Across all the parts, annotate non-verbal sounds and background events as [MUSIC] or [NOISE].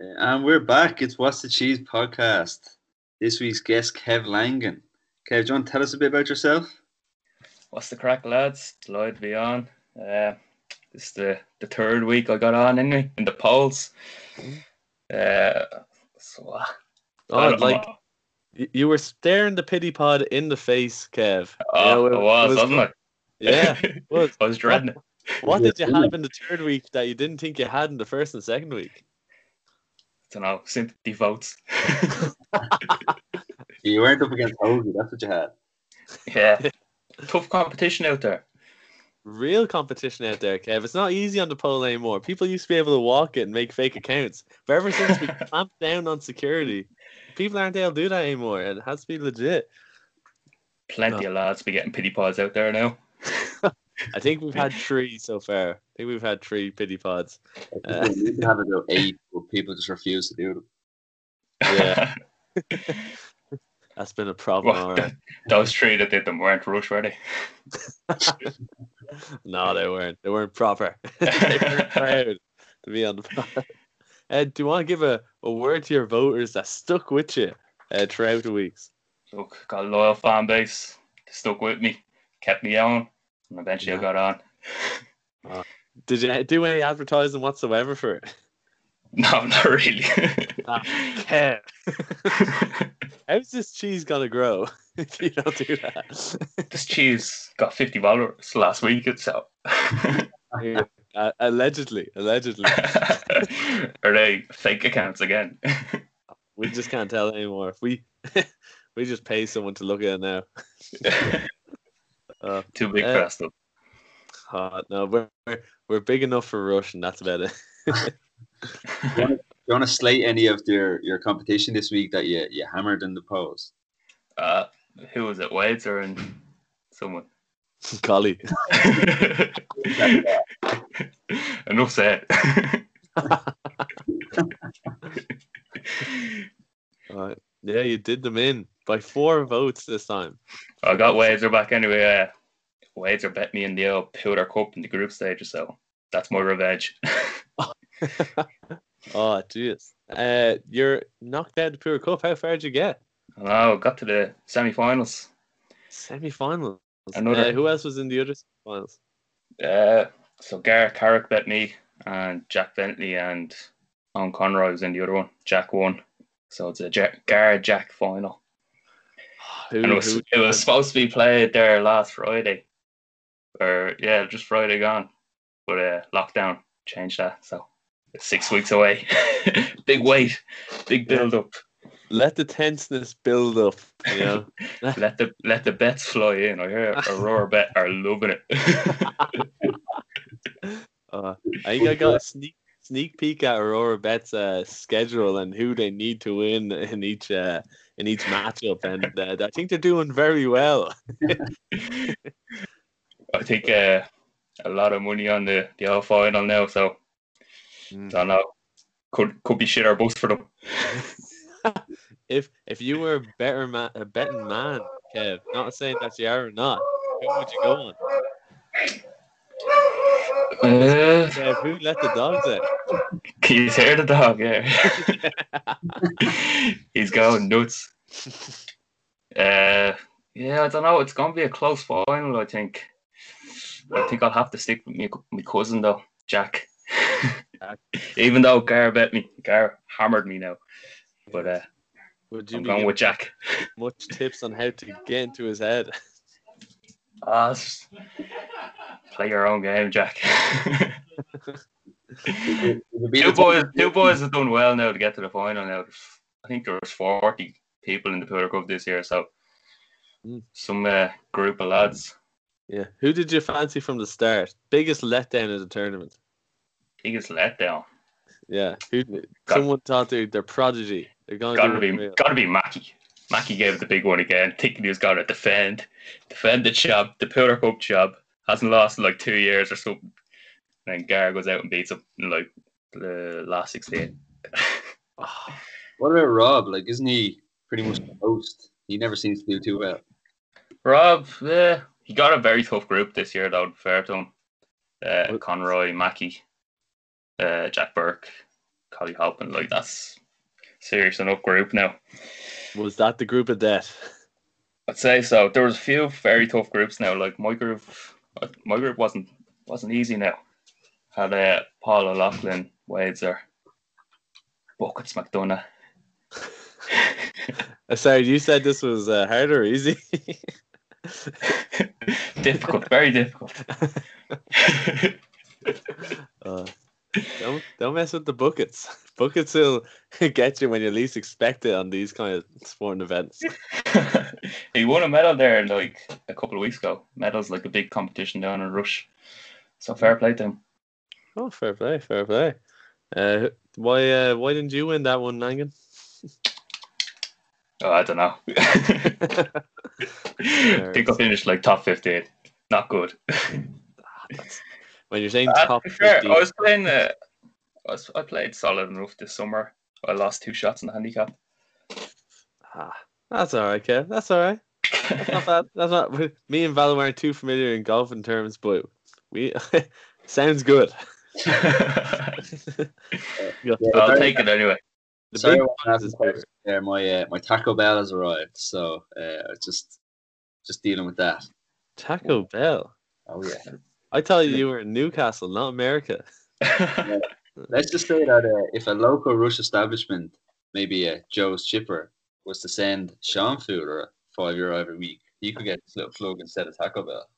And we're back. It's What's the Cheese podcast. This week's guest, Kev Langan. Kev, do you want to tell us a bit about yourself? What's the crack, lads? Delighted to be on. Uh, this is the, the third week I got on anyway in the polls. Uh, so, uh, Oh, like y- you were staring the pity pod in the face, Kev. oh, You know, I was, it wasn't I? Yeah, [LAUGHS] it was. I was dreading it. What did you have in the third week that you didn't think you had in the first and second week? Don't know, sympathy votes. You weren't up against Hoagie, that's what you had. yeah. Tough competition out there. Real competition out there, Kev. It's not easy on the poll anymore. People used to be able to walk it and make fake accounts. But ever since we [LAUGHS] clamped down on security, people aren't able to do that anymore. and It has to be legit. Plenty of lads be getting pity pods out there now. I think we've had three so far. I think we've had three pity pods. I we used to have about eight, but people just refuse to do them. Yeah. [LAUGHS] That's been a problem. Well, all right. [LAUGHS] Those three that did them weren't rush, were they? [LAUGHS] No, they weren't. They weren't proper. they weren't proud to be on the pod. Uh, do you want to give a, a word to your voters that stuck with you uh, throughout the weeks? Look, got a loyal fan base. They stuck with me, kept me on, and eventually I got on. Did you do any advertising whatsoever for it? [LAUGHS] No, not really. Ah. [LAUGHS] How's this cheese gonna grow [LAUGHS] if you don't do that? this cheese got 50 followers last week, itself. Uh, allegedly, allegedly. Are they fake accounts again? We just can't tell anymore. If we we just pay someone to look at it now. Uh, Too big Uh, for that stuff. uh, no, we're, we're we're big enough for Rush, and that's about it. [LAUGHS] Do you want to slate any of your, your competition this week that you, you hammered in the polls? Uh, who was it? Wades or in someone? [LAUGHS] Collie. [LAUGHS] Enough said. Right. Yeah, you did them in by four votes this time. I got Wazer back anyway. Uh, Wazer bet me in the old Powder Cup in the group stage, so that's my revenge. [LAUGHS] oh, jeez. Uh, you're knocked out of the Pure Cup. How far did you get? I know, got to the semi finals. Semi-finals. Another- Uh, who else was in the other finals? Uh, so Gareth Carrick bet me, and Jack Bentley and Owen Conroy was in the other one. Jack won. So it's a Jack, Gar Jack final. Who, and it was, who- it was supposed to be played there last Friday. Or, yeah, just Friday gone. But uh, lockdown changed that. So it's six weeks away. [LAUGHS] big wait, big build up. let the tenseness build up. You know. [LAUGHS] [LAUGHS] Let the let the bets fly in. I hear Aurora Bet are loving it. Uh, I think I got a sneak sneak peek at Aurora Bet's uh, schedule and who they need to win in each uh, in each matchup, and uh, I think they're doing very well. [LAUGHS] I think uh, a lot of money on the the All final now. So Mm. don't know. Could could be shit or bust for them. [LAUGHS] if if you were a better man, a betting man, Kev, not saying that you are or not, who would you go on? Uh, Kev, who let the dogs out? can you hear the dog? Yeah, [LAUGHS] he's going nuts. Uh, yeah, I don't know. It's gonna be a close final. I think. I think I'll have to stick with me, my cousin though, Jack. [LAUGHS] Even though Gar bet me, Gar hammered me now. But uh, Would you I'm be going with Jack. much tips on how to get into his head? Ah, play your own game, Jack. [LAUGHS] two boys, two [LAUGHS] boys have done well now to get to the final. Now, I think there was forty people in the Powder Cup this year, so Mm. some uh, group of lads. Yeah. Who did you fancy from the start? Biggest letdown of the tournament. Biggest letdown. Yeah. Who? Got- Someone thought they're, they're prodigy. They're going Gotta do be, it gotta be Mackie. Mackie gave the big one again, thinking he was gonna defend, defend the job, the Powder Cup job. Hasn't lost in like two years or something. And then Gar goes out and beats him in like the last sixteen. Oh, [SIGHS] What about Rob? Like, isn't he pretty much the host? He never seems to do too well. Rob, yeah, he got a very tough group this year, though. Fair to him. Uh, Conroy, Mackie, uh, Jack Burke, Collie Hopin. Like that's serious enough group now. Was that the group of death? I'd say so. There was a few very tough groups now. Like my group, my group wasn't wasn't easy now. Had uh, Paul O'Loughlin, Wadeser, Buckets McDonough. [LAUGHS] Sorry, you said this was uh, hard or easy? [LAUGHS] difficult, very difficult. [LAUGHS] uh, don't don't mess with the buckets. [LAUGHS] Buckets will [LAUGHS] get you when you least expect it on these kind of sporting events. [LAUGHS] he won a medal there like a couple of weeks ago. Medals like a big competition down in Rush. So fair play to him. Oh, fair play, fair play. Uh, why uh, why didn't you win that one, Langan? Oh, I don't know. I think I finished like top fifteen. Not good. When you're saying Uh, top to be fair, 15, I was playing. Uh, I, was, I played solid enough this summer. I lost two shots in the handicap. ah, that's all right, Kev. That's all right. That's not bad. [LAUGHS] That's not. Me and Val aren't too familiar in golfing terms, but we [LAUGHS] sounds good. [LAUGHS] Yeah, I'll take it anyway. The Sorry, big I wasn't ones asking is for better. it there. My uh, my Taco Bell has arrived, so uh, just just dealing with that. Taco Bell. Oh yeah. I thought you you were in Newcastle, not America. [LAUGHS] Let's just say that uh, if a local Rush establishment, maybe a Joe's Chipper, was to send Sean food or a five euro every week, you could get this little plug instead of Taco Bell.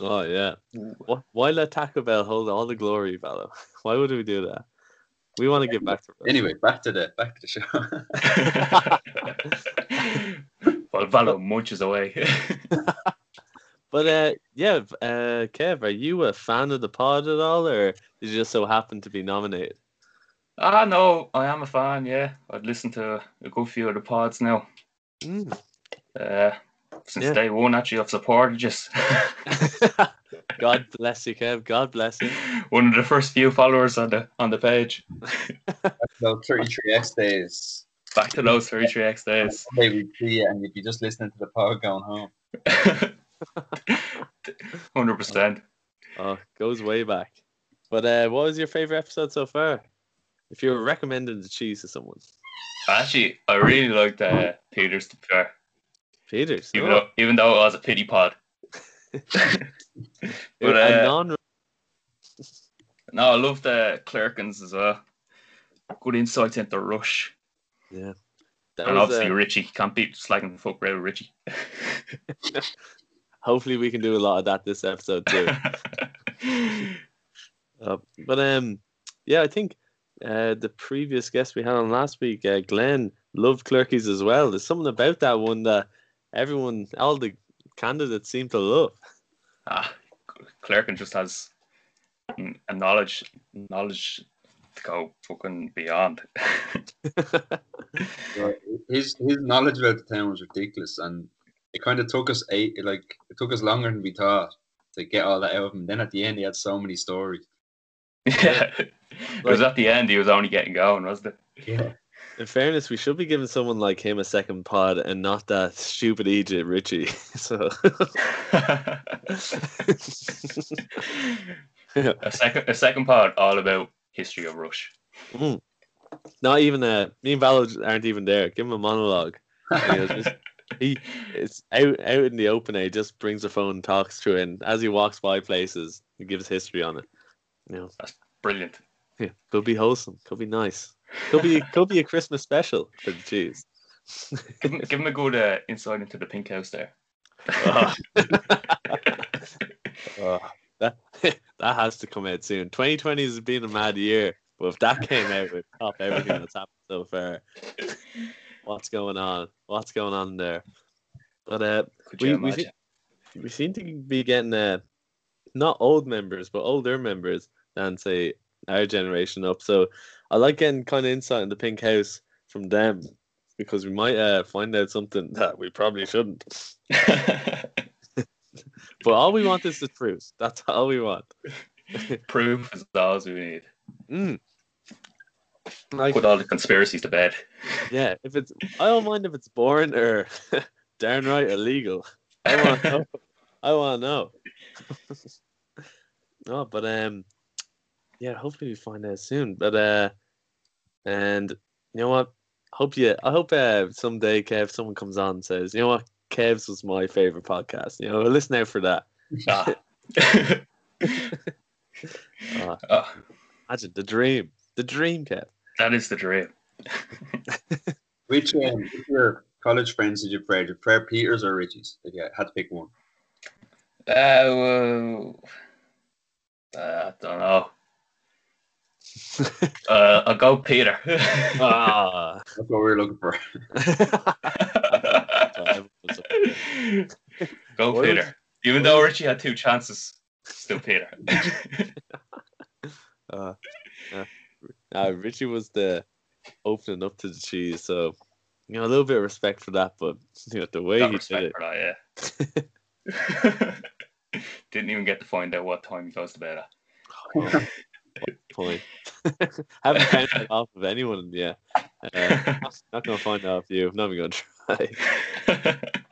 Oh yeah. Why, why let Taco Bell hold all the glory, Vallo? [LAUGHS] Why would we do that? We want to get back to Russia. Anyway, back to the back to the show. [LAUGHS] well, Valo munches away. But uh, yeah, uh, Kev, are you a fan of the pod at all, or did you just so happen to be nominated? ah, no, I am a fan. Yeah, I'd listened to a good few of the pods now. Mm. Uh, since Yeah. day one, actually, I've supported just [LAUGHS] God bless you, Kev. God bless you. one of the first few followers on the on the page. so 33x days. Back to those 33x days. Monday we'd see you and you'd be just listening to the pod going home. [LAUGHS] Hundred percent. Oh, goes way back. But uh, what was your favorite episode so far? If you were recommending the cheese to someone, Actually, I really liked uh, Peters to be fair, Peters. even oh, though even though it was a pity pod. [LAUGHS] but uh, non. no, I love the Clerkins as well. Good insights into Rush, Yeah. That and was, obviously uh, Richie can't beat slagging the fuck around with Richie. [LAUGHS] hopefully, we can do a lot of that this episode too. [LAUGHS] Uh, but um, yeah, I think uh, the previous guest we had on last week, uh, Glenn, loved Clerkies as well. There's something about that one that everyone, all the candidates seem to love. ah, Clerkin just has a knowledge knowledge to go fucking beyond. [LAUGHS] Yeah, his his knowledge about the town was ridiculous, and it kind of took us eight like it took us longer than we thought to get all that out of him. Then at the end, he had so many stories. yeah. it was [LAUGHS] at the end he was only getting going, wasn't it? Yeah, In fairness, we should be giving someone like him a second pod and not that stupid Egypt Richie. [LAUGHS] So [LAUGHS] a second a second part all about history of Rush. Mm. not even uh, me and Val aren't even there. Give him a monologue. You know, just- he it's out out in the open. He just brings the phone, and talks through it, and as he walks by places, he gives history on it. You know, that's Brilliant. yeah, could be wholesome, could be nice, could be could be a Christmas special for the cheese. Give him, give him a good uh, insight into the pink house there. [LAUGHS] Oh. [LAUGHS] Oh, that [LAUGHS] that has to come out soon. 2020 has been a mad year, but if that came out, it would top everything that's happened so far. What's going on? What's going on there? But uh, Could we we, we seem to be getting uh, not old members, but older members than say our generation up. So I like getting kind of insight in the pink house from them because we might uh, find out something [LAUGHS] that we probably shouldn't. [LAUGHS] But all we want is the truth. That's all we want. Proof is all we need. [LAUGHS] Mm. Like, Put all the conspiracies to bed. yeah, if it's, I don't mind if it's boring or [LAUGHS] downright illegal. I want to [LAUGHS] know. I want to know. [LAUGHS] no, but um, yeah, hopefully we find out soon. But uh, And you know what? Hope you. I hope uh, someday, Kev, someone comes on and says, you know what, Kev's was my favorite podcast. You know, listen out for that. Ah. Uh, Ah, imagine the dream, the dream, Kev. That is the dream. [LAUGHS] Which um, which of your college friends did you prefer? Did you prefer Peters or Richie's? If you had to pick one. Uh, well, uh, I don't know. [LAUGHS] Uh, I'll go Peter. ah. [LAUGHS] That's what we were looking for. go What Peter. Even though Richie had two chances, still Peter. uh, uh, uh, Richie was the opening up to the cheese, so you know a little bit of respect for that. But you know the way Got he did it, for that, yeah. [LAUGHS] Didn't even get to find out what time he goes to bed at. oh, point. [LAUGHS] Haven't found that off of anyone yet. Uh, not gonna find out of you. Not even gonna try. [LAUGHS]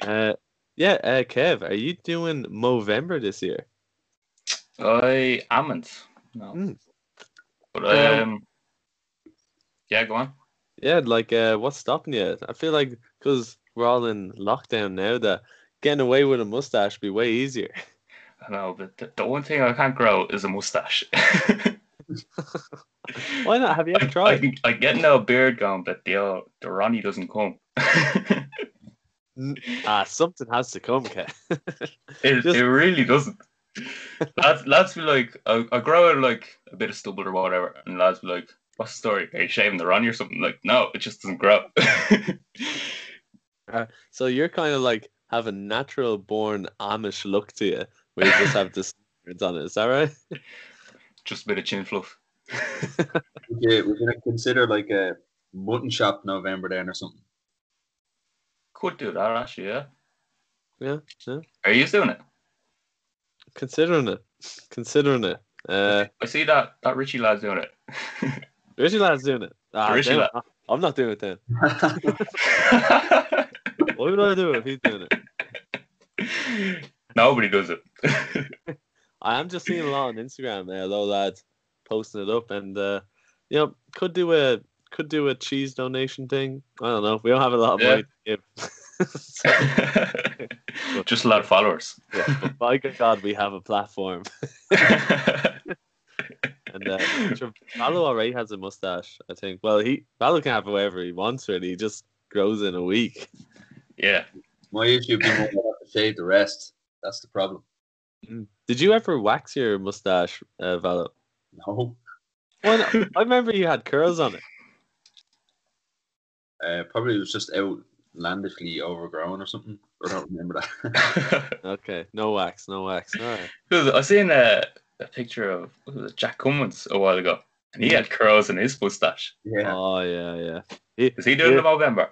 Uh, yeah, uh, Kev, are you doing Movember this year? I amn't. No. Mm. But Um, um, yeah, go on. Yeah, like uh, what's stopping you? I feel like because we're all in lockdown now, that getting away with a mustache would be way easier. [LAUGHS] I know, but the, the one thing I can't grow is a mustache. [LAUGHS] Why not? Have you ever I, tried? can, I get no beard going, but the uh, the Ronnie doesn't come. Ah, something has to come, Kev. [LAUGHS] It, Just- it really doesn't. Lads, lads be like, I, I grow out like a bit of stubble or whatever, and lads be like, "What's the story? Are you shaving the Ronnie or something?" Like, no, it just doesn't grow. [LAUGHS] Uh, so you're kind of like have a natural born Amish look to you, where you just have this sneakers on it. Is that right? just a bit of chin fluff. okay, we're gonna consider like a mutton shop November then or something? Could do that actually, yeah. Yeah, yeah. Are you doing it? Considering it, considering it. Uh, I see that that Richie lad's doing it. [LAUGHS] Richie Lad's doing it. Ah, Richie Lad. it. I'm not doing it then. What would I do if he's doing it? [LAUGHS] Nobody does it. [LAUGHS] I am just seeing a lot on Instagram now, though, lads posting it up, and uh, you know, could do a could do a cheese donation thing. I don't know. We don't have a lot of Yeah. money to give. So, just a lot of followers. yeah, but by God, we have a platform. [LAUGHS] And uh, sure, Valo already has a mustache. I think. Well, he Valo can have whatever he wants. Really, he just grows in a week. yeah. My issue being I have to shave the rest. That's the problem. Did you ever wax your mustache, uh, Valo? No. Well, I remember you had curls on it. Uh, probably it was just outlandishly overgrown or something. I don't remember that. [LAUGHS] Okay, no wax, no wax. All right. Because I seen a, a picture of was it, Jack Cummins a while ago, and he had curls in his mustache. yeah. Oh yeah, yeah. He, Is he doing Yeah. the November?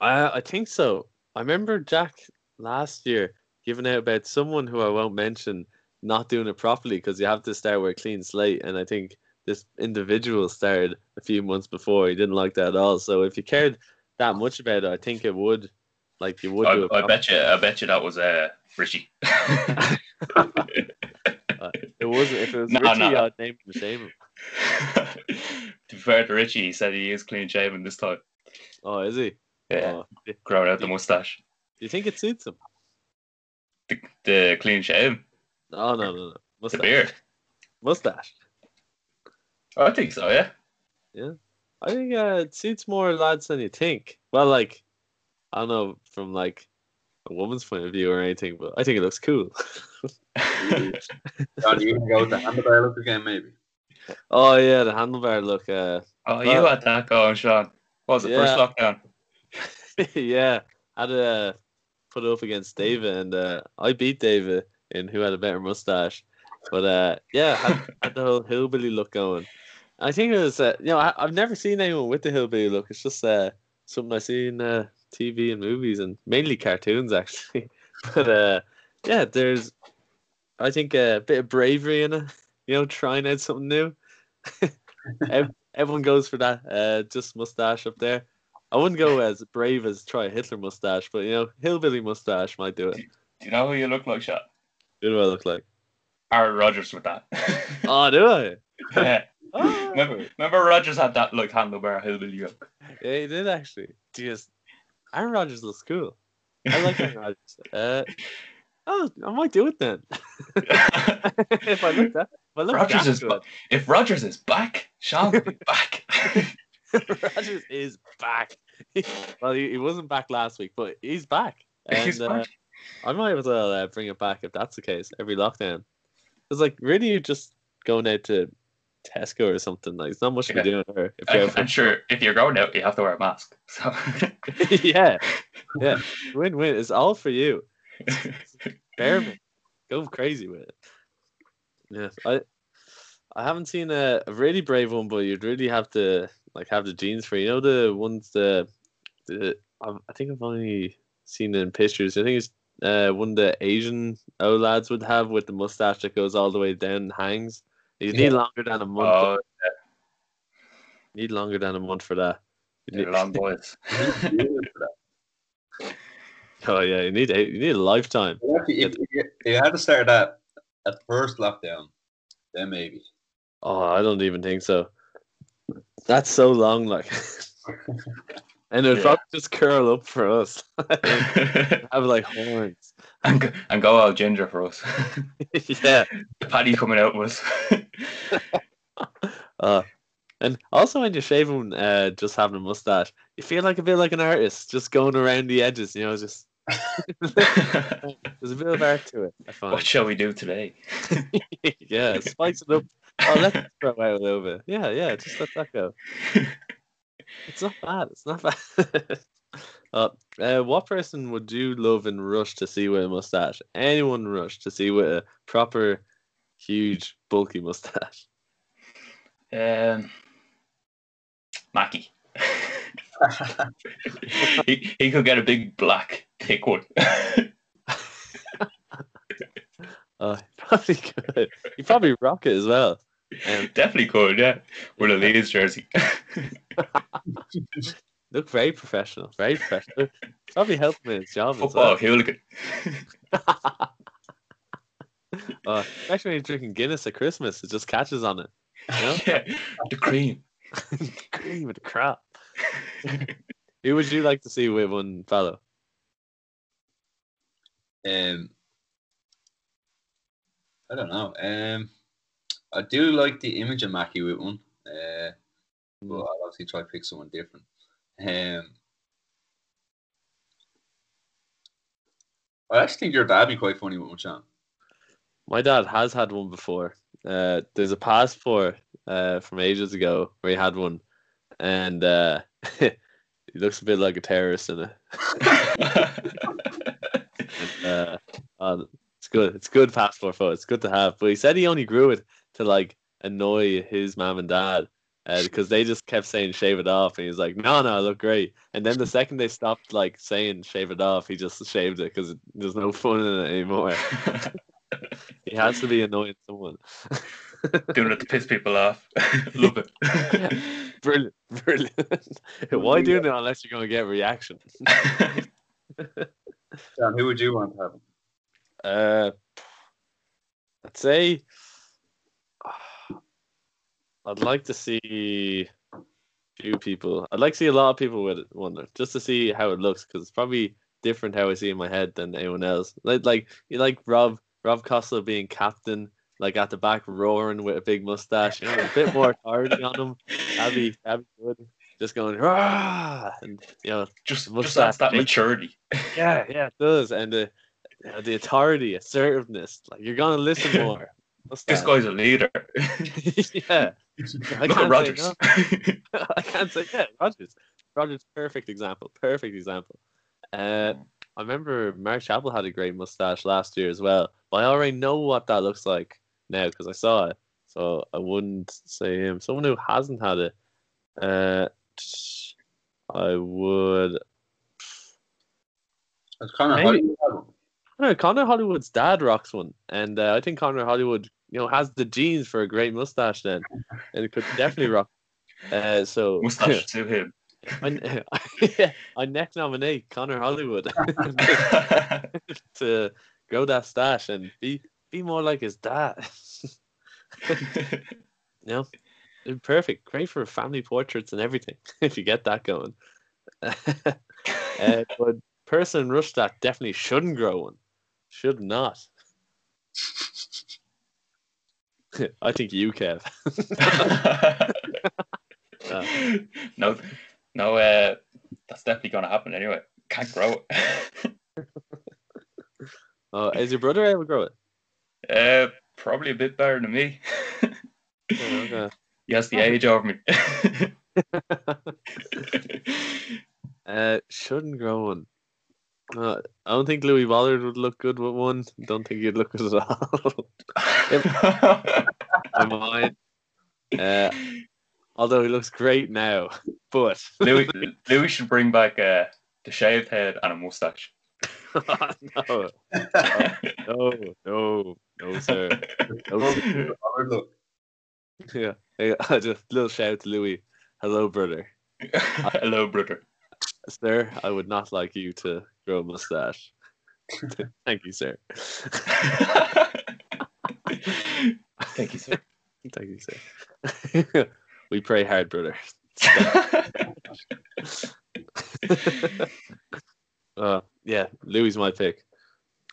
I I think so. I remember Jack last year giving out about someone who I won't mention not doing it properly because you have to start with a clean slate, and I think this individual started a few months before. He didn't like that at all. So if you cared that much about it, I think it would, like you would I. I bet you. I bet you that was uh, Richie. [LAUGHS] [LAUGHS] It wasn't. If it was No, Richie, no. I'd name him shame [LAUGHS] to be fair to Richie, he said he is clean shaven this time. Oh, is he? Yeah, Oh, growing out the mustache. Do you think it suits him? The, the clean shave, Oh no, no, no. the beard. Mustache. I think so. Yeah. Yeah. I think uh, it suits more lads than you think. Well, like, I don't know from like a woman's point of view or anything, but I think it looks cool. [LAUGHS] God, you can go with the handlebar look again, maybe. oh yeah, the handlebar look. Uh, Oh, you Well- had that going, Sean. What was it first Yeah. lockdown? [LAUGHS] yeah, I had to uh, put it up against David, and uh, I beat David in who had a better mustache. But uh, yeah, had, had the whole hillbilly look going. I think it was, uh, you know, I, I've never seen anyone with the hillbilly look. It's just uh, something I see in uh, TV and movies, and mainly cartoons actually. [LAUGHS] but uh, yeah, there's, I think a bit of bravery in it. You know, trying out something new. [LAUGHS] Everyone goes for that. Uh, just mustache up there. I wouldn't go as brave as try a Hitler mustache, but you know, hillbilly mustache might do it. Do you know who you look like, Sean? Who do I look like? Aaron Rodgers with that. Oh, do I? [LAUGHS] yeah. [LAUGHS] Remember, remember Rodgers had that like handlebar hillbilly yoke. yeah, he did actually. Just Aaron Rodgers looks cool. I like Aaron [LAUGHS] Rodgers. Uh, oh, I might do it then. [LAUGHS] if I look that, if I look Rodgers that is good. if Rodgers is back, Sean will be back. Rodgers is back. well, he, he wasn't back last week, but he's back. And, He's uh, back. I might as well uh, bring it back if that's the case. Every lockdown, it's like really you're just going out to Tesco or something. Like, it's not much to Yeah. be doing there. If you're And, out and sure, if you're going out, you have to wear a mask. So [LAUGHS] yeah, yeah, [LAUGHS] win win. It's all for you. [LAUGHS] Experiment. Go crazy with it. Yeah, I I haven't seen a, a really brave one, but you'd really have to like have the genes for. You know the ones the the I I think I've only seen in pictures. I think it's uh one the Asian O lads would have with the mustache that goes all the way down and hangs. You need longer than a month. oh, You need longer than a month for that. You need- long [LAUGHS] boys. [LAUGHS] oh yeah, you need a, you need a lifetime. If, if, if you- if you had to start that at the first lockdown, then maybe. Oh, I don't even think so. That's so long, like, [LAUGHS] and it'd Yeah. probably just curl up for us. Have like horns. And, go, and go all ginger for us. [LAUGHS] yeah. the paddy coming out was. [LAUGHS] Uh, and also when you're shaving, uh, just having a mustache, you feel like a bit like an artist, just going around the edges. You know, just [LAUGHS] there's a bit of art to it. I what shall we do today? yeah, spice it up. Oh, let it throw out a little bit. Yeah, yeah, just let that go. It's not bad. It's not bad. Uh, uh, what person would you love in Rush to see with a mustache? Anyone Rush to see with a proper, huge, bulky mustache? Um, Mackie. he, he could get a big black thick one. [LAUGHS] Uh, probably could. You probably rock it as well. Um, Definitely could, yeah. With a Leeds jersey. [LAUGHS] look very professional. Very professional. Probably help him in his job as Football well. hooligan. Uh, especially when you're drinking Guinness at Christmas, it just catches on it. You know? [LAUGHS] yeah, the cream. [LAUGHS] Cream of the crap. [LAUGHS] Who would you like to see with one fellow? Um, I don't know. Um, I do like the image of Mackie with one. Uh, but I'll obviously try to pick someone different. Um, I actually think your dad be quite funny with one, Sean. My dad has had one before. Uh, there's a passport uh, from ages ago where he had one, and uh, [LAUGHS] he looks a bit like a terrorist in it. [LAUGHS] Uh, uh, it's good. It's good passport photo. It's good to have. But he said he only grew it to like annoy his mom and dad uh, because they just kept saying shave it off, and he's like, no, no, I look great. And then the second they stopped like saying shave it off, he just shaved it because there's no fun in it anymore. [LAUGHS] He has to be annoying someone. [LAUGHS] Doing it to piss people off. [LAUGHS] Love it. brilliant, brilliant. Why doing it unless you're gonna get a reaction? Sean, who would you want to have? Uh, I'd say I'd like to see a few people. I'd like to see a lot of people with it, one just to see how it looks because it's probably different how I see in my head than anyone else. Like like you like Rob Rob Costello being captain, like at the back roaring with a big mustache, you know, a bit more authority on him. That'd be that'd be good. Just going Rah! and you know just, What's just that's that? maturity. yeah, yeah, it does. And the the authority, assertiveness, like you're gonna listen [LAUGHS] more. What's This that? guy's a leader. [LAUGHS] yeah. [LAUGHS] I Look can't at Rodgers. Say no. [LAUGHS] I can't say yeah, Rodgers. Rodgers, perfect example. Perfect example. Uh, I remember Mark Chappell had a great mustache last year as well, but I already know what that looks like now because I saw it. So I wouldn't say him. Someone who hasn't had it, uh, I would. It's kind of Maybe. hard to have him. I don't know, Connor Hollywood's dad rocks one, and uh, I think Connor Hollywood, you know, has the genes for a great mustache. Then, [LAUGHS] and it could definitely rock. Uh, so Mustache [LAUGHS] to him. I, [LAUGHS] I next nominate Connor Hollywood to grow that stash and be be more like his dad. you know, perfect, great for family portraits and everything. If you get that going, uh, but person in Rushdat definitely shouldn't grow one. Should not. [LAUGHS] I think you, Kev. [LAUGHS] No, no, uh, that's definitely going to happen anyway. Can't grow it. [LAUGHS] Oh, is your brother able to grow it? uh, probably a bit better than me. Oh, okay. he has the age over me. Uh, shouldn't grow one. Uh, I don't think Louis Bollard would look good with one. Don't think he'd look good at all. I [LAUGHS] mind. Uh, although he looks great now, but [LAUGHS] Louis, Louis should bring back uh, the shaved head and a mustache. [LAUGHS] no, no, no, no, sir. No, sir. Yeah, yeah, just a little shout to Louis. Hello, brother. Hello, brother. Sir, I would not like you to grow a mustache. [LAUGHS] Thank you, sir. Thank you, sir. Thank you, sir. [LAUGHS] we pray hard, brother. [LAUGHS] uh, yeah, Louis my pick.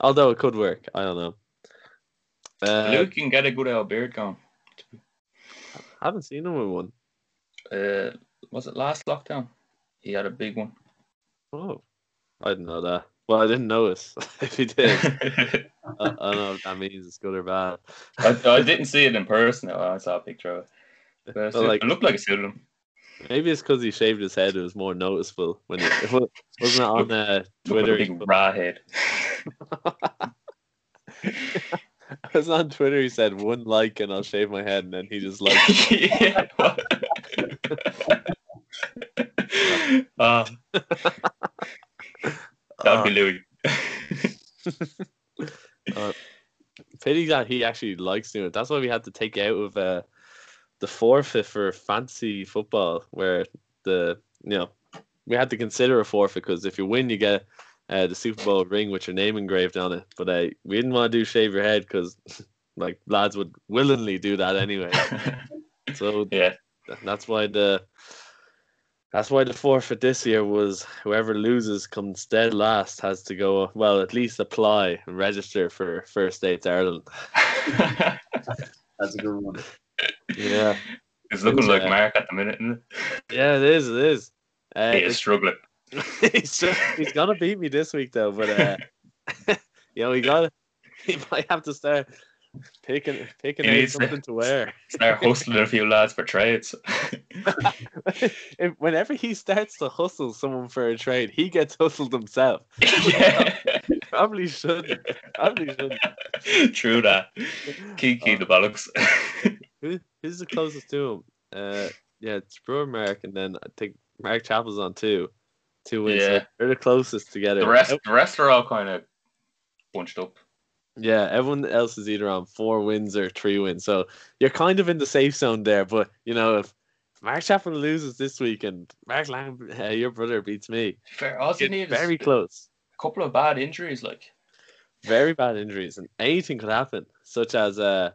Although it could work, I don't know. Uh, Luke can get a good old beard going. I haven't seen him with one. Uh, was it last lockdown? He had a big one. Oh, I didn't know that. Well, I didn't notice [LAUGHS] if he did. [LAUGHS] I, I don't know if that means it's good or bad. I, I didn't see it in person. though. I saw a picture of it. But Well, like- it looked like suited him. Maybe it's because he shaved his head. It was more noticeable when it, it wa- wasn't it [LAUGHS] on uh, Twitter. a big rat head. I was on Twitter. He said one like and I'll shave my head, and then he just like. yeah. what? Ah, that'd be Louis. [LAUGHS] Pity that he actually likes doing it. That's why we had to take out of uh, the forfeit for fantasy football, where the you know we had to consider a forfeit because if you win, you get uh, the Super Bowl ring with your name engraved on it. But uh, we didn't want to do shave your head because [LAUGHS] like lads would willingly do that anyway. [LAUGHS] So yeah. that's why the that's why the forfeit this year was whoever loses comes dead last has to go well at least apply and register for First Dates Ireland. [LAUGHS] That's a good one. Yeah, It's looking like Yeah. Mark at the minute, isn't yeah, it is. It is. Uh. He is struggling. [LAUGHS] he's, he's gonna beat me this week though, but uh, [LAUGHS] you know he got he might have to start picking picking out needs to- something to wear. [LAUGHS] Start hustling a few lads for trades. [LAUGHS] whenever he starts to hustle someone for a trade, he gets hustled himself. [LAUGHS] yeah. Probably shouldn't. Probably shouldn't. True that. Kiki the bollocks. Who, who's the closest to him? Uh, yeah, it's Brewer Mark, and then I think Mark Chappell's on two, two wins. so Yeah. they're the closest together. the rest the rest are all kind of bunched up. Yeah, everyone else is either on four wins or three wins. So you're kind of in the safe zone there. But you know, if Mark Chappell loses this week and Mark Lang, uh, your brother beats me, Fair. All you need very close. a couple of bad injuries, like very bad injuries, and anything could happen, such as uh,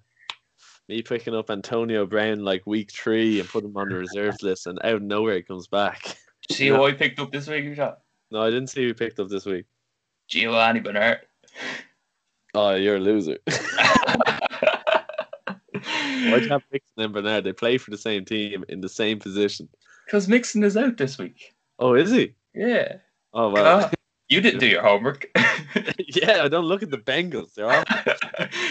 me picking up Antonio Brown like week three and put him on the reserves [LAUGHS] list, and out of nowhere he comes back. see [LAUGHS] who I picked up this week, shot No, I didn't see who picked up this week. Giovani Bernard. Oh, you're a loser. [LAUGHS] Why'd you have Mixon and Bernard? They play for the same team in the same position. Because Mixon is out this week. Oh, is he? Yeah. Oh well. [LAUGHS] God, you didn't do your homework. [LAUGHS] yeah, I don't look at the Bengals. They're all.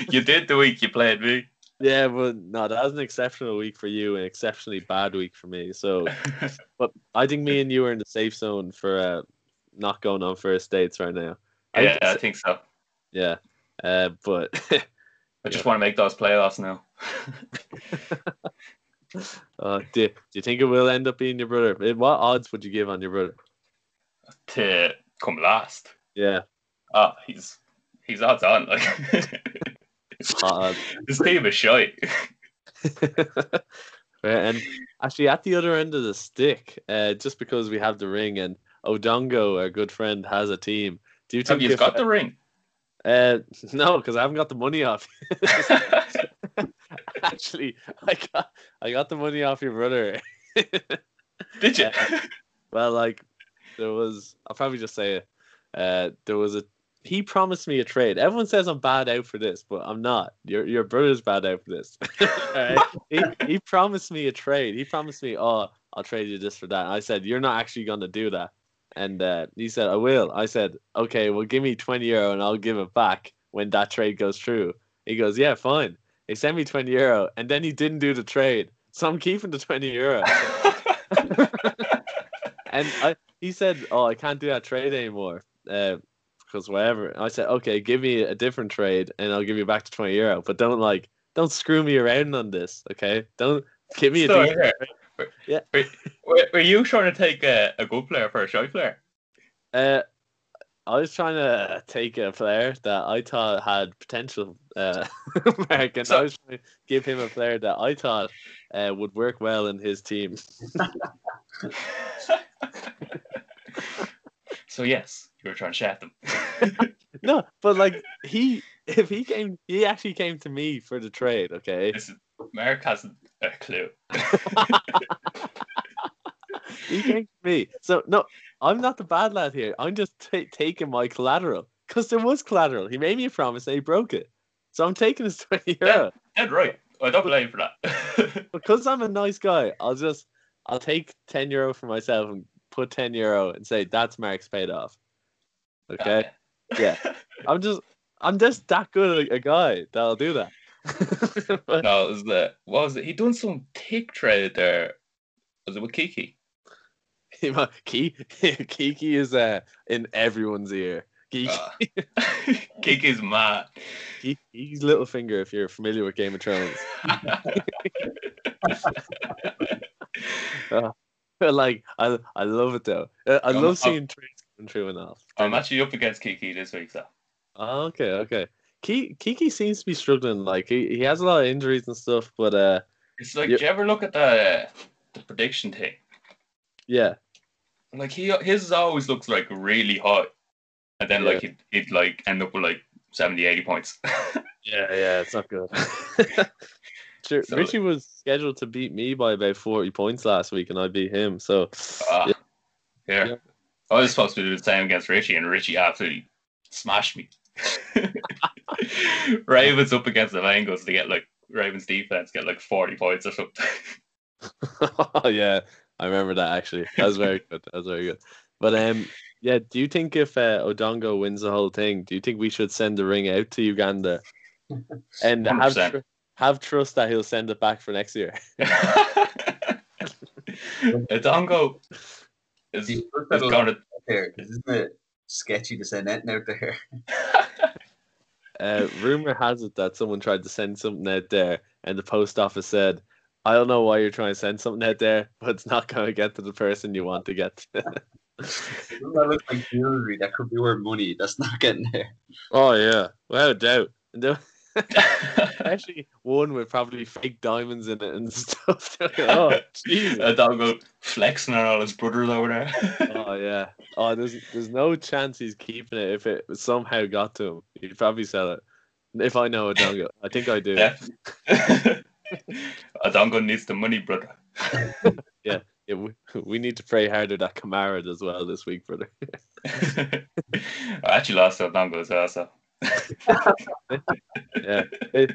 you did the week you played me. Yeah, but no, that was an exceptional week for you, an exceptionally bad week for me. So, but I think me and you are in the safe zone for uh, not going on first dates right now. I yeah, think I think so. Yeah, uh, but [LAUGHS] I just want to make those playoffs now. uh, [LAUGHS] do, do you think it will end up being your brother? Eh, What odds would you give on your brother? to come last. Yeah, Oh, he's he's odds on. Like [LAUGHS] odds. his team is shy. Right, and actually, at the other end of the stick, uh, just because we have the ring and Odongo, our good friend, has a team. Do you Have think you if, got the ring? Uh, [LAUGHS] no, because I haven't got the money off. [LAUGHS] actually, I got I got the money off your brother. [LAUGHS] Did you? well, like there was, I'll probably just say it. Uh, there was a he promised me a trade. Everyone says I'm bad out for this, but I'm not. Your your brother's bad out for this. Alright? he, he promised me a trade. He promised me, oh, I'll trade you this for that. And I said, you're not actually going to do that. And uh, he said, I will. I said, okay, well, give me 20 euro and I'll give it back when that trade goes through. He goes, yeah, fine. He sent me 20 euro and then he didn't do the trade. So I'm keeping the 20 euro. [LAUGHS] and I, he said, oh, I can't do that trade anymore. Uh, because whatever. I said, okay, give me a different trade and I'll give you back to 20 euro. But don't like, don't screw me around on this, okay? Don't give me a decent yeah. Yeah. Were, were, were you trying to take a, a good player for a shy player? Uh, I was trying to take a player that I thought had potential, uh, [LAUGHS] Mark, and So- I was trying to give him a player that I thought uh, would work well in his team. [LAUGHS] so yes, you were trying to shaft him. [LAUGHS] No, but like he, if he came, he actually came to me for the trade. Okay, Mark hasn't a clue. [LAUGHS] he came to me. So no, I'm not the bad lad here. I'm just ta taking my collateral because there was collateral. He made me a promise and he broke it. So I'm taking his [LAUGHS] twenty euro. Yeah, Dead right. I don't blame for that. [LAUGHS] because I'm a nice guy, I'll just I'll take ten euro for myself and put ten euro and say that's Mark's paid off. Okay, Yeah. I'm just I'm just that good a, a guy that'll do that. But [LAUGHS] no, it was the what was it? He done some tick trade there. Was it with Kiki? [LAUGHS] [LAUGHS] Kiki is uh, in everyone's ear. Kiki, Uh, Kiki's mad. Kiki's little finger. If you're familiar with Game of Thrones, But, like I I love it though. Uh, I Um, love uh, seeing trades coming through and off. I'm actually up against Kiki this week, so Oh, okay, okay. Ki- Kiki seems to be struggling. Like he, he has a lot of injuries and stuff, but uh, it's like, Yep. do you ever look at the the prediction thing? yeah, Like he his always looks like really hot, and then like he'd, he'd like end up with like 70, 80 points. [LAUGHS] yeah, yeah. It's not good. [LAUGHS] sure, So- Richie was scheduled to beat me by about forty points last week, and I beat him. So Ah, Yeah. Yeah. I was supposed to do the same against Richie, and Richie absolutely smashed me. [LAUGHS] [LAUGHS] Ravens up against the Bengals to get like Ravens defense get like 40 points or something. [LAUGHS] yeah, I remember that actually. That was very good. That was very good. But um, yeah. Do you think if uh, Odongo wins the whole thing, do you think we should send the ring out to Uganda and have 100%. tr- have trust that he'll send it back for next year? [LAUGHS] Adongo is, Do is you look at going to. Isn't it sketchy to send that out there? Uh, rumor has it that someone tried to send something out there, and the post office said, "I don't know why you're trying to send something out there, but it's not going to get to the person you want to get." to." [LAUGHS] Doesn't that look like jewelry that could be worth money? That's not getting there. oh yeah, without a doubt. And there- Especially one with probably fake diamonds in it and [LAUGHS] stuff. [LAUGHS] Oh, oh Jesus! Adongo flexing on all his brothers over there. Oh yeah. Oh, there's there's no chance he's keeping it if it somehow got to him. He'd probably sell it. If I know Odongo, [LAUGHS] I think I do. Def- Adongo needs the money, brother. Yeah, Yeah, we, we need to pray harder that Kamara as well this week, brother. I actually lost to Adongo as well, so. Yeah, it,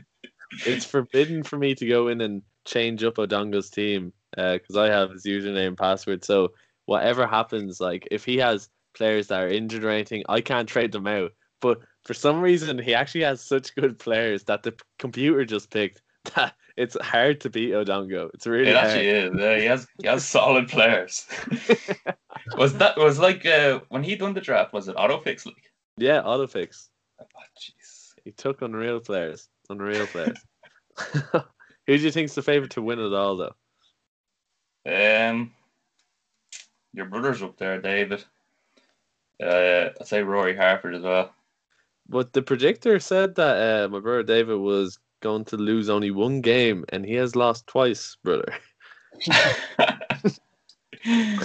it's forbidden for me to go in and change up Odongo's team because I have his username and password. So whatever happens, like if he has players that are injured or anything, I can't trade them out. But for some reason, he actually has such good players that the computer just picked [LAUGHS] that it's hard to beat Odongo. It's really It hard. actually is. Uh, he has he has solid players. [LAUGHS] was that was like uh, when he done the draft? Was it autofix league? Yeah, autofix. Oh jeez. He took unreal players. Unreal players. [LAUGHS] Who do you think's the favorite to win it all, though? Um, your brother's up there, David. Uh, I'd say Rory Harford as well. But the predictor said that uh, my brother David was going to lose only one game, and he has lost twice, brother. yeah, [LAUGHS] [LAUGHS]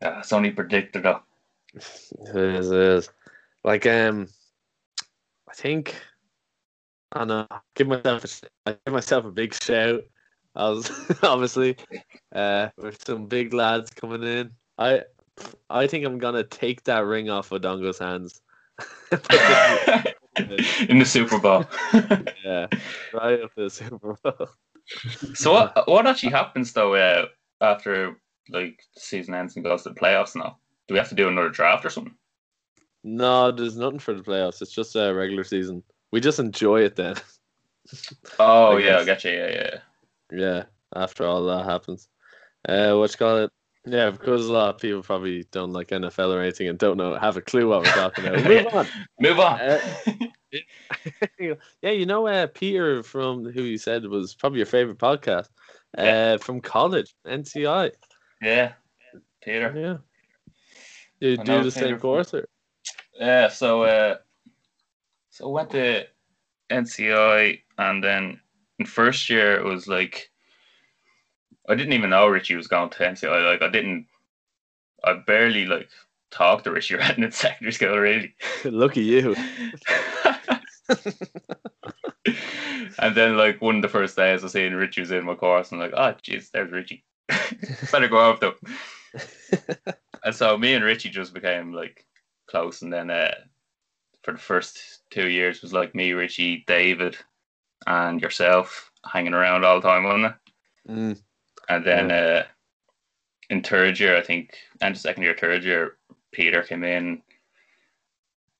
it's only predicted though. It is, it is. Like, um, I think and uh, give myself a, I give myself a big shout. I was [LAUGHS] obviously uh, with some big lads coming in. I I think I'm gonna take that ring off Odongo's hands. [LAUGHS] in the Super Bowl. [LAUGHS] yeah, right up the Super Bowl. so what what actually happens though uh, after like the season ends and goes to the playoffs now? Do we have to do another draft or something? No, there's nothing for the playoffs. It's just a regular season. We just enjoy it then. [LAUGHS] Oh yeah, I you. Yeah, yeah. Yeah, after all that happens. Uh, what you call it? Yeah, because a lot of people probably don't like NFL or anything and don't know have a clue what we're talking about. Move on. [LAUGHS] Move on. Uh, [LAUGHS] yeah, you know, uh, Peter from who you said was probably your favorite podcast. Uh, Yeah. from college, NCI. yeah, Peter. Yeah. You I do the Peter same course, or Yeah, so uh, so I went to NCI, and then in first year it was like I didn't even know Richie was going to NCI. Like I didn't, I barely like talked to Richie [LAUGHS] right in secondary school, really. [LAUGHS] lucky you. [LAUGHS] and then like one of the first days I seen Richie was in my course, and I'm like, oh jeez, there's Richie. Better go off though. And so me and Richie just became like close, and then uh, for the first two years was like me, Richie, David, and yourself hanging around all the time, wasn't it? Mm, And then uh, in third year, I think, and second year, third year, Peter came in,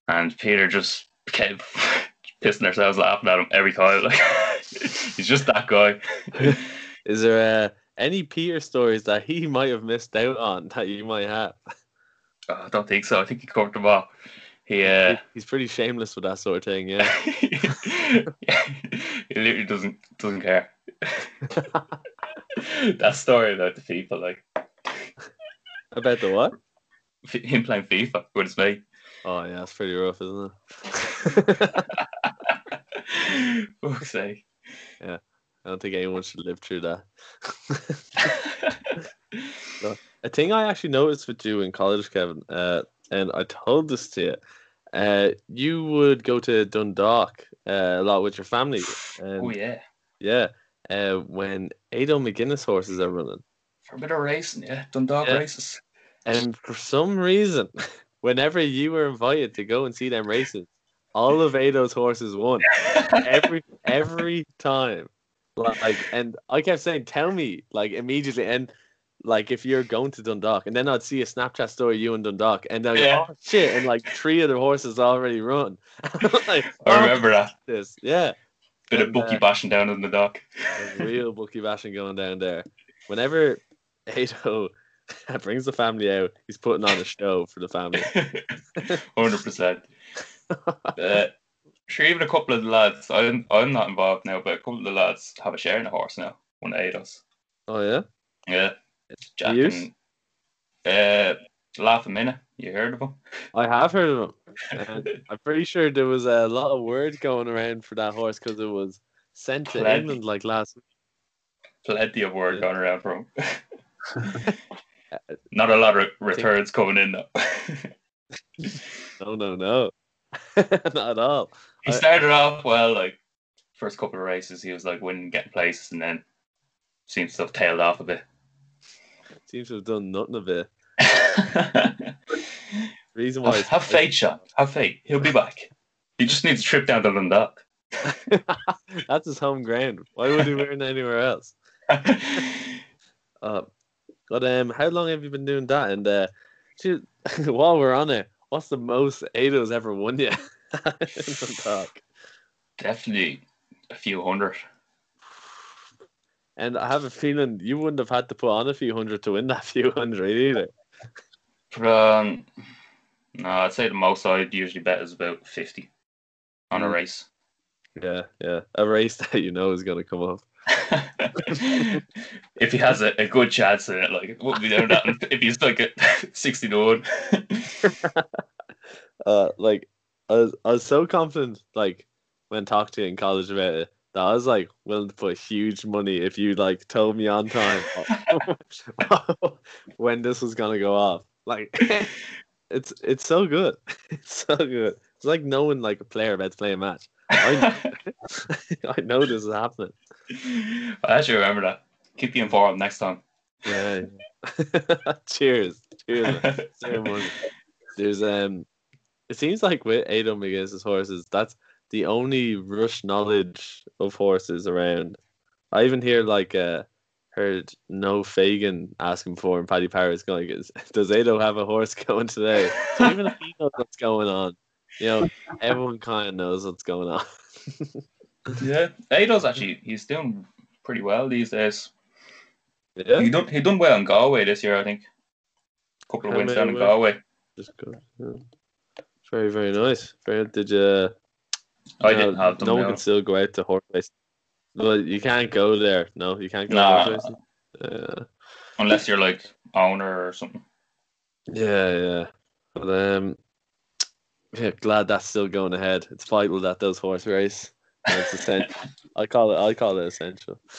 and Peter just kept [LAUGHS] pissing ourselves laughing at him every time. [LAUGHS] Like he's just that guy. [LAUGHS] Is there uh, any Peter stories that he might have missed out on that you might have? I don't think so. I think he covered them all. He uh, He's pretty shameless with that sort of thing, yeah. [LAUGHS] he literally doesn't doesn't care. [LAUGHS] that story about the FIFA, like About the what? him playing FIFA with his mate. Oh yeah, it's pretty rough, isn't it? [LAUGHS] Fuck's sake. Yeah, I don't think anyone should live through that. [LAUGHS] A thing I actually noticed with you in college, Kevin, uh, and I told this to you, uh, you would go to Dundalk uh, a lot with your family. And, oh yeah, yeah. Uh, when Ado McGuinness horses are running. for a bit of racing, yeah, Dundalk Yeah. races. And for some reason, [LAUGHS] whenever you were invited to go and see them races, all of Ado's horses won. [LAUGHS] every every time. Like and I kept saying, Tell me, like immediately and like if you're going to Dundalk and then I'd see a Snapchat story you in Dundalk and then Yeah. oh shit and like three of the horses already run. [LAUGHS] like, I "Oh, remember that this. Yeah. bit of And, bookie uh, bashing down in the dock. Real bookie bashing going down there. Whenever Ado [LAUGHS] brings the family out, he's putting on a show for the family. [LAUGHS] Hundred percent. Sure, even a couple of the lads. I'm I'm not involved now, but a couple of the lads have a share in a horse now. One of Ados. Oh yeah? Yeah, Jack Use? and uh, Laugh a minute. You heard of him? I have heard of him. [LAUGHS] I'm pretty sure there was a lot of word going around for that horse because it was sent to Plenty. England like last week. Plenty of word Yeah. going around for him. [LAUGHS] Not a lot of [LAUGHS] returns coming in though. No, no, no. Not at all. He started off well, like first couple of races, he was like winning, getting places, and then seems to have tailed off a bit. Seems to have done nothing of it. [LAUGHS] Reason why have, have faith, Sean. Have faith. He'll be back. He just needs a trip down to Dundalk. [LAUGHS] That's his home ground. Why would he learn anywhere else? [LAUGHS] Uh, but um, how long have you been doing that? And uh, shoot, while we're on it, what's the most Ado's ever won you? Talk. Definitely a few hundred. And I have a feeling you wouldn't have had to put on a few hundred to win that few hundred either. But um, no, I'd say the most I'd usually bet is about fifty on a Mm. race. Yeah, yeah. A race [LAUGHS] that you know is going to come up. [LAUGHS] if he has a, a good chance in it, like it wouldn't be that. if he's like at [LAUGHS] sixty to one, Uh, like I was, I was so confident, like when talked to you in college about it, that I was like willing to put huge money if you like told me on time [LAUGHS] when this was gonna go off. Like [LAUGHS] it's it's so good. [LAUGHS] It's so good. It's like knowing like a player about to play a match. I, I know this is happening. I actually remember that. Keep you informed next time. Yeah. Cheers. Cheers. There's um it seems like with Ado McGuinness's horses, that's the only rush knowledge of horses around. I even hear like uh heard no Fagan asking for and Paddy going is [LAUGHS] does Ado have a horse going today? So even if he knows [LAUGHS] what's going on, you know, everyone kinda knows what's going on. [LAUGHS] Yeah, Ado's actually he's doing pretty well these days. yeah. He done he done well in Galway this year, I think. A couple of wins down in? Galway. Just go. yeah. Very, very nice. Very did you I no, didn't have them. No one can still go out to horse racing. Well, you can't go there. No, you can't go Nah. horse racing. Uh, unless you're like owner or something. yeah, yeah. But um, yeah, glad that's still going ahead. It's vital that those horse race. It's essential. [LAUGHS] I call it. I call it essential. [LAUGHS]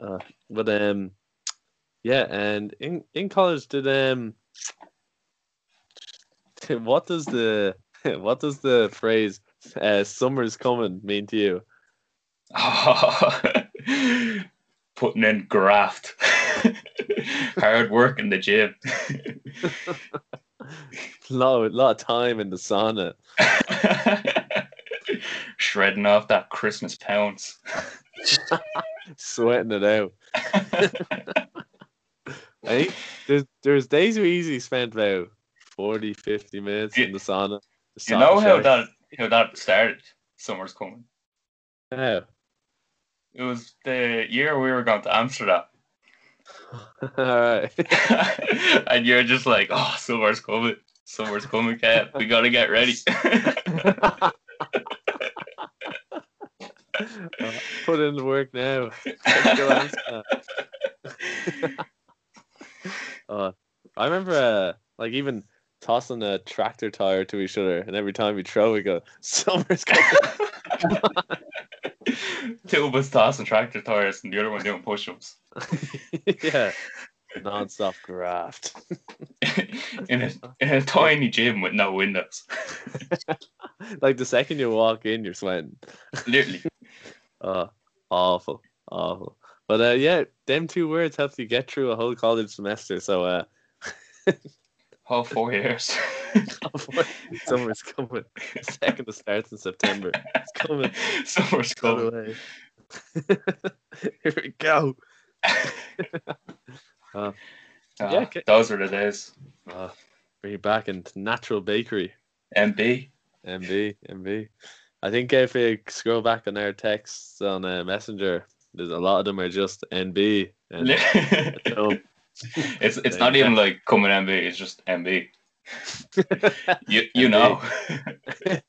[LAUGHS] But um, yeah, and in in college, did um, [LAUGHS] what does the [LAUGHS] what does the phrase uh, "summer's coming" mean to you? [LAUGHS] Putting in graft. Hard work in the gym. lot, lot of time in the sauna. Shredding off that Christmas pounds. sweating it out. I think there's there's days we easily spent about 40, 50 minutes in the sauna. The You sauna know how that how that started? Summer's coming. How? It was the year we were going to Amsterdam. [LAUGHS] All right. [LAUGHS] and you're just like, oh, summer's coming. Summer's coming, Cat. We gotta get ready. [LAUGHS] Put in the work now. Let's go Uh, I remember, uh, like even tossing a tractor tire to each other, and every time we throw, we go, "Summer's coming." [LAUGHS] [LAUGHS] Two of us tossing tractor tires and the other one doing push-ups. [LAUGHS] yeah, non-stop graft. in a in a tiny gym with no windows. like the second you walk in, you're sweating. Literally. Uh, awful, awful. But uh, yeah, them two words help you get through a whole college semester. So uh, All four years. [LAUGHS] summer's coming. Second to starts in September. It's coming. [LAUGHS] Summer's coming. [LAUGHS] Here we go. Ah, Yeah, okay. those are the days. Uh, bring back into Natural Bakery. NB. NB, NB. I think if you scroll back on our texts on uh, Messenger, there's a lot of them are just NB. And [LAUGHS] it's it's not even like coming MB. It's just MB. [LAUGHS] You you MB. know. [LAUGHS]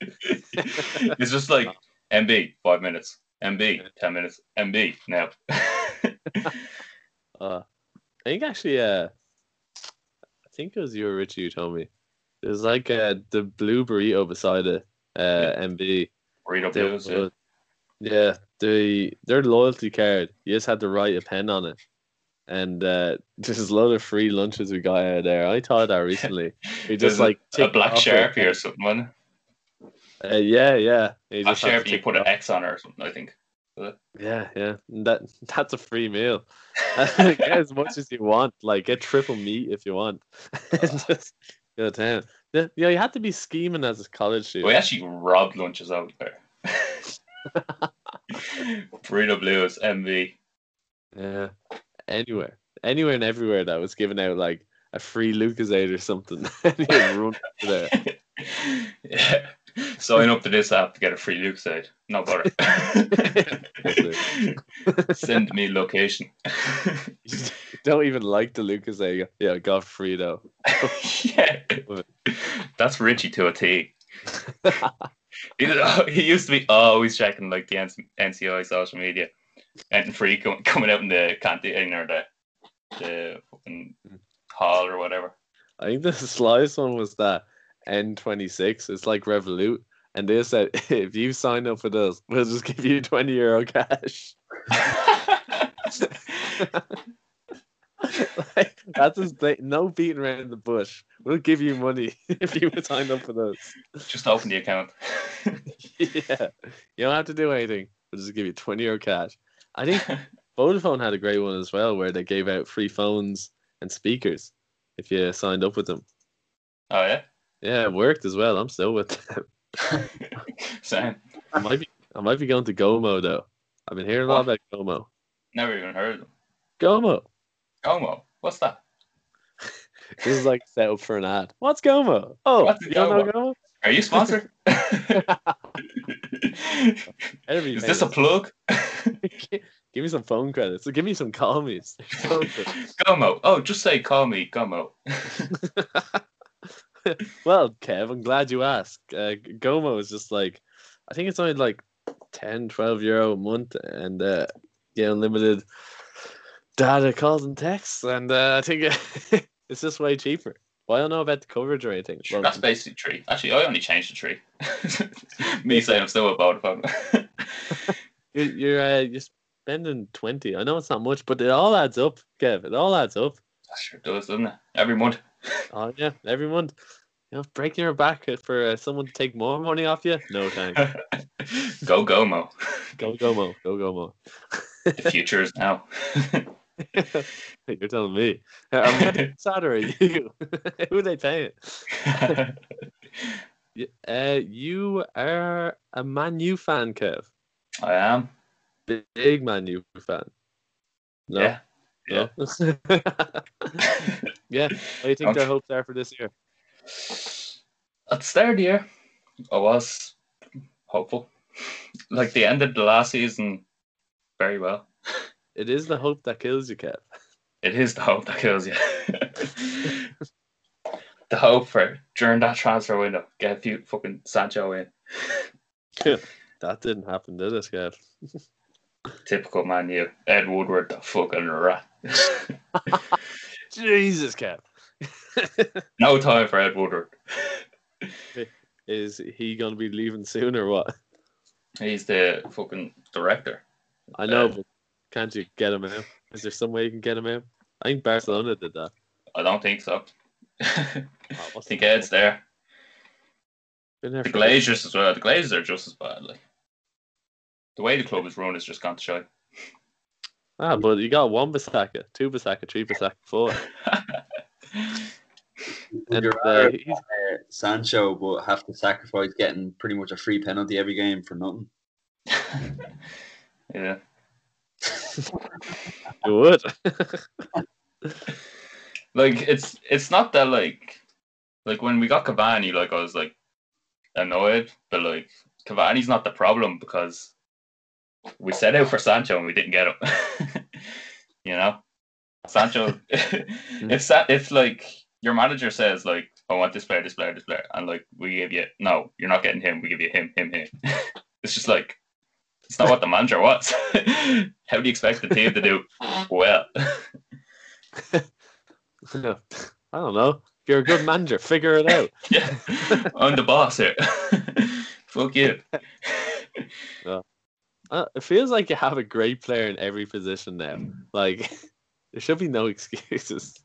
it's just like MB five minutes. MB ten minutes. MB now. uh, I think actually, uh, I think it was you or Richie who told me. There's like uh, the blue burrito beside it, uh, MB. Read up They news. Yeah. yeah, the their loyalty card. You just had to write a pen on it, and uh, there's a lot of free lunches we got out of there. I thought that [LAUGHS] recently. We just like a black sharpie or something. Uh, yeah, yeah. You have sharpie you put an. X on it or something. I think. Yeah, yeah. That [LAUGHS] that's a free meal. [LAUGHS] get as much as you want. Like get triple meat if you want. Just go to town. Yeah, yeah, you had to be scheming as a college student. We actually robbed lunches out there. Burrito Blues, MV. Yeah. Anywhere. Anywhere and everywhere that was giving out like a free Lucozade or something. [LAUGHS] run there. [LAUGHS] yeah. Sign up to this app to get a free Lucozade. No bother. [LAUGHS] Send me location. Don't even like the Lucozade. Yeah, got free though. yeah. That's Richie to a T. He, he used to be always checking like the NCI social media. Anything free com- coming out in the canteen or the, the fucking hall or whatever. I think the [LAUGHS] slyest one was that N26. It's like Revolut. And they said, [LAUGHS] if you sign up for this, we'll just give you 20 euro cash. [LAUGHS] like, that's just no beating around the bush. We'll give you money if you would sign up for those. Just open the account. yeah, you don't have to do anything. We'll just give you twenty euro cash. I think [LAUGHS] Vodafone had a great one as well, where they gave out free phones and speakers if you signed up with them. oh yeah. Yeah, it worked as well. I'm still with them. [LAUGHS] Same. I might be, I might be going to Gomo though. I've been hearing a lot about Gomo. Never even heard of them. Gomo. Como. What's that? [LAUGHS] This is like set up for an ad. What's Gomo? Oh, What's you don't know Gomo? Are you sponsored? [LAUGHS] Every Is this a plug? [LAUGHS] Give me some phone credits. Give me some call me's. [LAUGHS] Gomo. Oh, just say call me Gomo. well, Kev, I'm glad you asked. Uh, Gomo is just like, I think it's only like 10, 12 euro a month and uh, get unlimited data calls and texts. And uh, I think it's just way cheaper. Well, I don't know about the coverage or anything. Well, That's basically Three. Actually, I only changed the Three. [LAUGHS] Me saying I'm still a Vodafone. [LAUGHS] you're you're, uh, you're spending 20. I know it's not much, but it all adds up, Kev. It all adds up. that sure does, doesn't it? Every month. [LAUGHS] Oh, yeah, every month. You know, breaking your back for uh, someone to take more money off you? No thanks. Go Gomo. Go Gomo. Go Gomo. The future is now. You're telling me. Am I sad or are you? [LAUGHS] Who are they paying? [LAUGHS] Uh, you are a Man U fan, Kev. I am. Big Man U fan. No? Yeah. No? yeah. [LAUGHS] What do you think their hopes are for this year? At the start of the year, I was hopeful. Like the end of the last season, very well. It is the hope that kills you, Kev. It is the hope that kills you. the hope for during that transfer window, get a few fucking Sancho in. [LAUGHS] That didn't happen, did it, Kev? [LAUGHS] Typical man, you Ed Woodward, the fucking rat. [LAUGHS] Jesus, Kev. no time for Ed Woodward. is he going to be leaving soon or what? He's the fucking director. I know, Uh, but can't you get him out? Is there some way you can get him out? I think Barcelona did that. I don't think so. Oh, [LAUGHS] I what's think Ed's there. Been there The Glazers as well. The Glazers are just as bad. Like the way the club is run is just gone to show. Ah, but you got one Bissaka, two Bissaka, three Bissaka, four. Would [LAUGHS] And you uh, he's, uh, Sancho but have to sacrifice getting pretty much a free penalty every game for nothing? [LAUGHS] yeah. [LAUGHS] good. [LAUGHS] Like it's it's not that like like when we got Cavani, like I was like annoyed, but like Cavani's not the problem because we set out for Sancho and we didn't get him. [LAUGHS] you know, Sancho. if Sa- if like your manager says like I want this player, this player, this player, and like we give you no, you're not getting him. We give you him, him, him. it's just like it's not what the manager wants. [LAUGHS] How do you expect the team to do [LAUGHS] well? [LAUGHS] I don't know. If you're a good manager, figure it out. Yeah, I'm the boss here. Fuck you. Uh, it feels like you have a great player in every position now. Like there should be no excuses.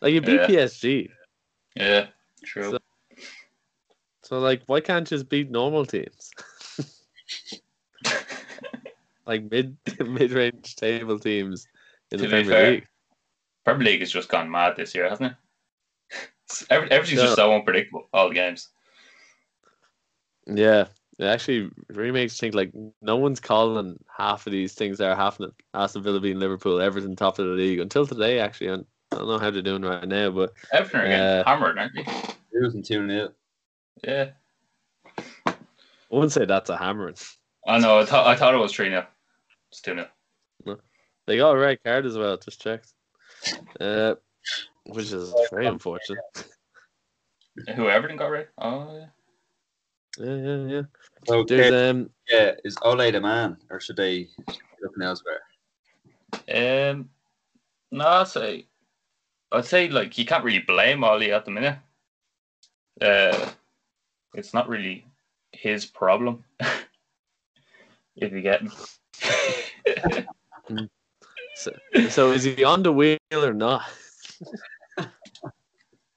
Like you beat Yeah. PSG, Yeah, true. So- so like why can't you just beat normal teams? Like mid [LAUGHS] mid range table teams in the To be Premier fair, League. Premier League has just gone mad this year, hasn't it? [LAUGHS] Every- Everything's Yeah. just so unpredictable. All the games. Yeah, it actually really makes you think like no one's calling half of these things that are happening. Aston Villa being Liverpool, Everton top of the league until today. Actually, and I don't know how they're doing right now, but Everton are getting Uh, hammered, aren't they? Losing 2 0. Yeah. I wouldn't say that's a hammering. I know. I thought I thought it was three 0 It's two 0 They got a red card as well. Just checked, uh, which is very unfortunate. [LAUGHS] Who Everton got right? Oh yeah. Yeah, yeah, yeah. So, There's um, yeah, is Ole the man, or should they be looking elsewhere? Um, no, I'd say, I'd say like you can't really blame Ole at the minute. Uh, it's not really his problem. [LAUGHS] if you get me. So, so is he on the wheel or not?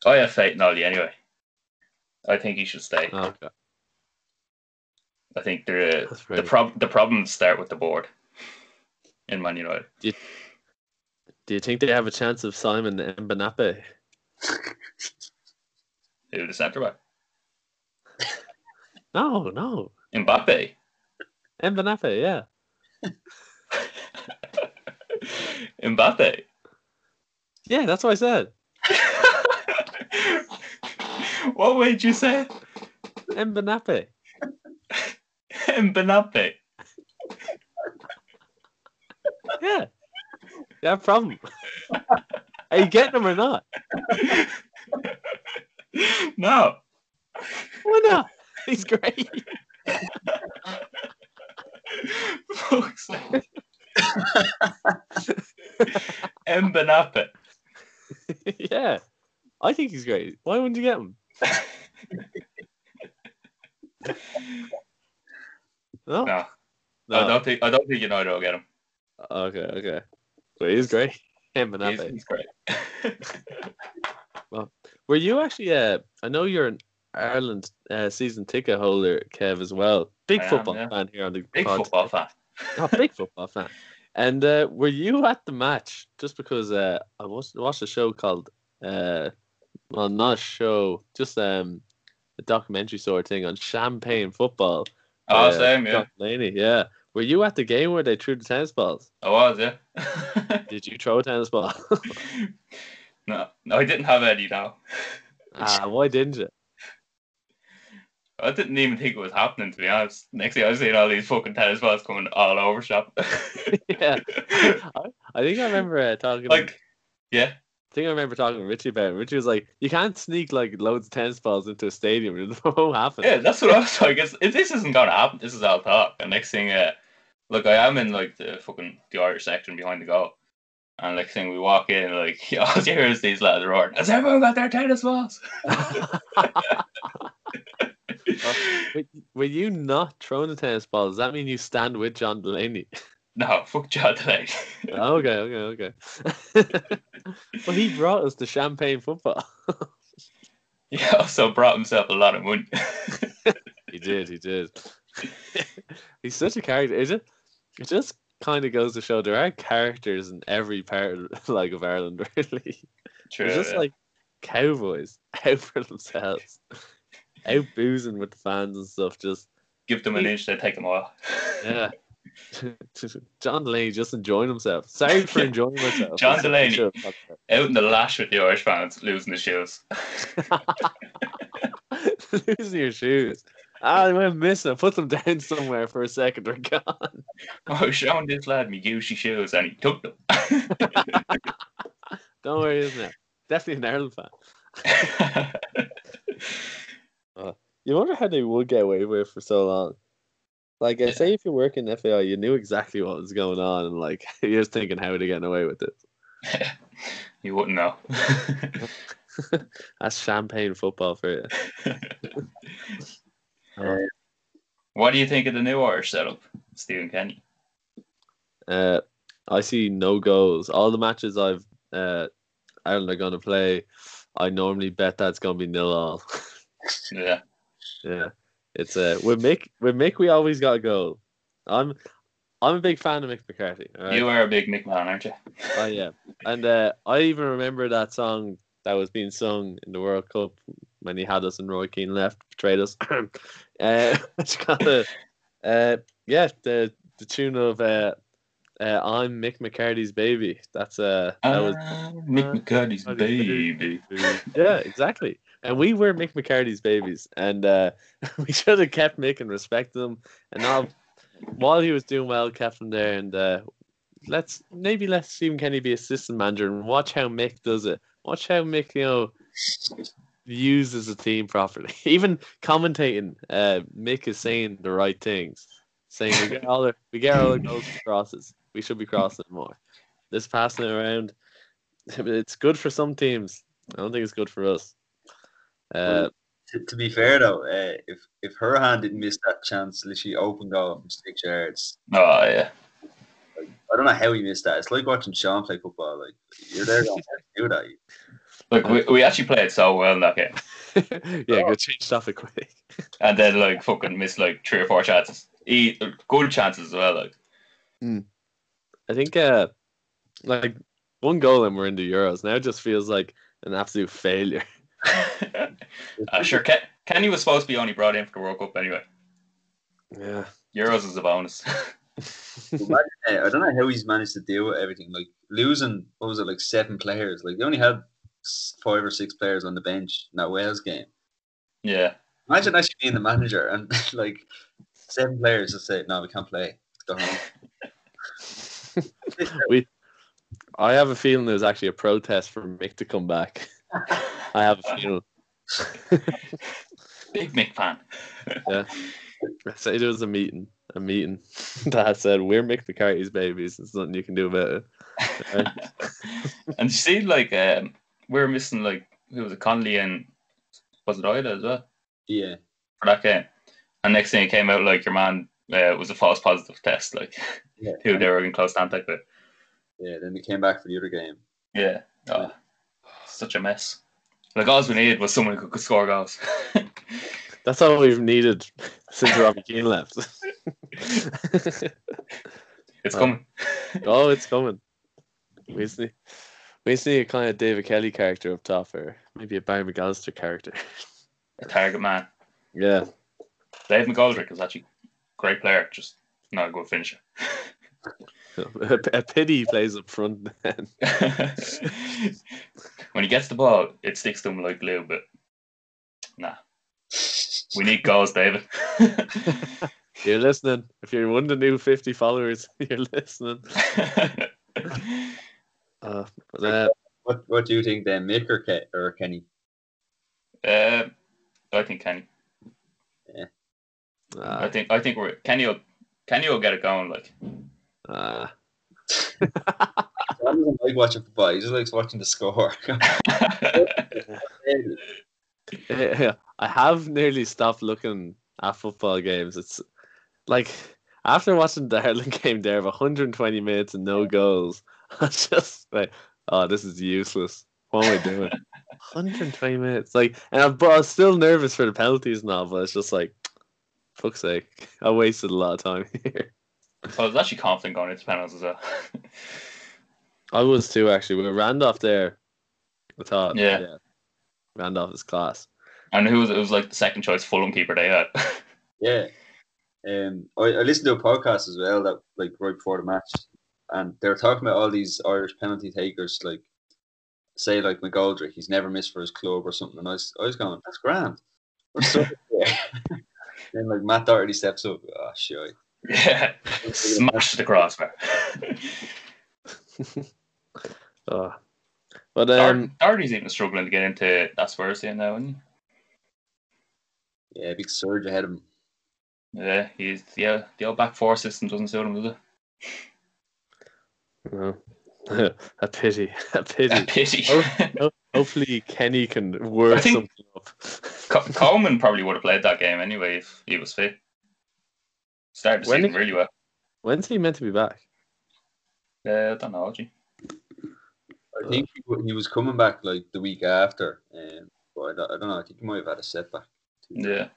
Oh, I have faith in Ole anyway. I think he should stay. Oh, okay. I think the the prob the problems start with the board in Man United. Do you think they have a chance of Simon Mbenape? Who the centre back? [LAUGHS] No, no. Mbappe. Mbenape, yeah. [LAUGHS] Mbappe. Yeah, that's what I said. [LAUGHS] what way did you say? Mbenape. [LAUGHS] Mbappe. Yeah. You have a problem. Are you getting him or not? no. Why not? He's great. Sake. Mbappe. yeah. I think he's great. Why wouldn't you get him? No? No, No. I don't think I don't think United will get him. Okay, okay. But he's great. He's, Mbenape. he's great. [LAUGHS] Well, were you actually? Uh, I know you're an Ireland uh, season ticket holder, Kev, as well. Big I am, football yeah. fan here on the Big pod. football fan. Oh, big [LAUGHS] football fan. And uh, were you at the match? Just because uh, I watched, watched a show called, uh, well, not a show, just um, a documentary sort of thing on champagne football. Oh, uh, same, yeah. Delaney, yeah. Were you at the game where they threw the tennis balls? I was, yeah. [LAUGHS] Did you throw a tennis ball? [LAUGHS] no, no, I didn't have any now. ah, why didn't you? I didn't even think it was happening, to be honest. Next thing I was seeing all these fucking tennis balls coming all over shop. [LAUGHS] yeah, I, I think I remember uh, talking. like, yeah. I think I remember talking to Richie about it. Richie was like, "You can't sneak like loads of tennis balls into a stadium. [LAUGHS] It won't happen." Yeah, that's what I was like. It's, it, this isn't gonna happen. This is all talk. And next thing, uh, look, I am in like the fucking the Irish section behind the goal. And next thing we walk in, like [LAUGHS] all you hear is these lads roaring, Has everyone got their tennis balls? Were, were you not throwing the tennis ball? Does that mean you stand with John Delaney? no, fuck John Delaney. [LAUGHS] okay, okay, okay. [LAUGHS] well, he brought us the champagne football. [LAUGHS] he also brought himself a lot of money. he did, he did. He's such a character. Is it? It just kind of goes to show there are characters in every part, like of Ireland. Really, True. they're just yeah. like cowboys out for themselves, out boozing with the fans and stuff. Just Give them an inch, they take them all. yeah. [LAUGHS] John Delaney just enjoying himself. Sorry for enjoying myself. John That's Delaney. we should have talked Out in the lash with the Irish fans, losing the shoes. [LAUGHS] Losing your shoes. Ah, I went missing. I put them down somewhere for a second. They're gone. I was showing this lad me Gucci shoes and he took them. [LAUGHS] Don't worry, isn't it? Definitely an Ireland fan. You wonder how they would get away with it for so long. Like, I Yeah. say if you work in FAI, you knew exactly what was going on, and like [LAUGHS] you're just thinking, how are they getting away with it? [LAUGHS] you wouldn't know. [LAUGHS] That's champagne football for you. Uh, what do you think of the new Irish setup, Stephen Kenny? Uh, I see no goals. All the matches I've uh, Ireland are going to play, I normally bet that's going to be nil all. Yeah. Yeah, it's uh, with Mick. With Mick, we always got to go. I'm, I'm a big fan of Mick McCarthy. right? You are a big Mick man, aren't you? Oh yeah, and uh, I even remember that song that was being sung in the World Cup when he had us and Roy Keane left, betrayed us. [CLEARS THROAT] uh, [LAUGHS] it's kind of, uh, yeah, the the tune of uh, uh, "I'm Mick McCarthy's baby." That's uh, that was Ah, Mick McCarthy's baby. yeah, exactly. And we were Mick McCarthy's babies, and uh, [LAUGHS] we should have kept Mick and respected him. And now, while he was doing well, kept him there. And uh, let's maybe let Stephen Kenny be assistant manager and watch how Mick does it. Watch how Mick, you know, uses the team properly. [LAUGHS] Even commentating, uh, Mick is saying the right things, saying we get all the we get all the goals crosses. We should be crossing more. This passing around, [LAUGHS] it's good for some teams. I don't think it's good for us. Uh, To, to be fair though, uh, if if her hand didn't miss that chance, literally open goal from six yards, Oh, yeah. like, I don't know how he missed that. It's like watching Sean play football. Like you're there going to do that. Look, we, we actually played so well in that game, [LAUGHS] yeah, go change topic quick. [LAUGHS] and then like fucking missed like three or four chances. E- good chances as well. Like, I think uh like one goal and we're in the Euros. Now it just feels like an absolute failure. [LAUGHS] uh, sure, Ken- Kenny was supposed to be only brought in for the World Cup anyway. Yeah. Euros is a bonus. [LAUGHS] Uh, I don't know how he's managed to deal with everything. Like losing, what was it, like seven players? Like they only had five or six players on the bench in that Wales game. yeah, Imagine actually being the manager and [LAUGHS] like seven players just say, "No, we can't play. Go home." [LAUGHS] I have a feeling there's actually a protest for Mick to come back. [LAUGHS] I have a feeling. [LAUGHS] big Mick fan. Yeah. I say there was a meeting, a meeting [LAUGHS] that I said we're Mick McCarthy's babies. There's nothing you can do about it. and you see, like, um, we were missing like who was it, Connolly and was it Idah as well yeah, for that game. And next thing it came out like your man uh, was a false positive test, like yeah, who they were in close contact with. yeah. Then they came back for the other game. Yeah, oh, such a mess. Like all we needed was someone who could score goals. [LAUGHS] That's all we've needed since Robbie [LAUGHS] Keane left. [LAUGHS] it's Oh. coming. oh, it's coming. We just need, we just need a kind of David Kelly character up top, or maybe a Barry McAllister character. A target man. Yeah, Dave McGoldrick is actually a great player, just not a good finisher. A, a pity he plays up front. Then [LAUGHS] when he gets the ball, it sticks to him like glue, but nah. We need goals, David. [LAUGHS] you're listening. If you're one of the new fifty followers, [LAUGHS] you're listening. Uh, but, uh, What What do you think then, Mick or, Ke- or Kenny? uh, I think Kenny. I uh, think I think we're Kenny will Kenny will get it going. Like uh, He doesn't like watching football. He just likes watching the score. [LAUGHS] yeah, I have nearly stopped looking at football games. It's like after watching the Ireland [LAUGHS] game there of 120 minutes and no goals, [LAUGHS] I'm just like, oh, this is useless. What am I doing? 120 minutes, like, and I'm, but I was still nervous for the penalties and all. But it's just like, fuck's sake, I wasted a lot of time here. I was actually confident going into penalties as well. [LAUGHS] I was too actually. With Randolph there, I thought, Yeah. yeah. Randolph is class. and who was it was like the second choice Fulham keeper they had. [LAUGHS] yeah. Um, I, I listened to a podcast as well that like right before the match, and they were talking about all these Irish penalty takers, like say like McGoldrick, he's never missed for his club or something. And I was, I was going, that's grand. We're [LAUGHS] then like Matt Doherty steps up. Oh shit. Yeah, [LAUGHS] smashed the crossbar. Oh. [LAUGHS] But Dar- um, Doherty's even struggling to get into that Spurs team now, isn't he? Yeah, big Serge ahead of him. Yeah, he's yeah. The old back four system doesn't suit him, does it? no. [LAUGHS] a pity, a pity. A pity. Hopefully, Kenny can work something up. Coleman probably would have played that game anyway if he was fit. Started the When season did- really well. When's he meant to be back? Uh, I don't know, actually. I think he, he was coming back like the week after, um, but I don't, I don't know. I think he might have had a setback. Yeah.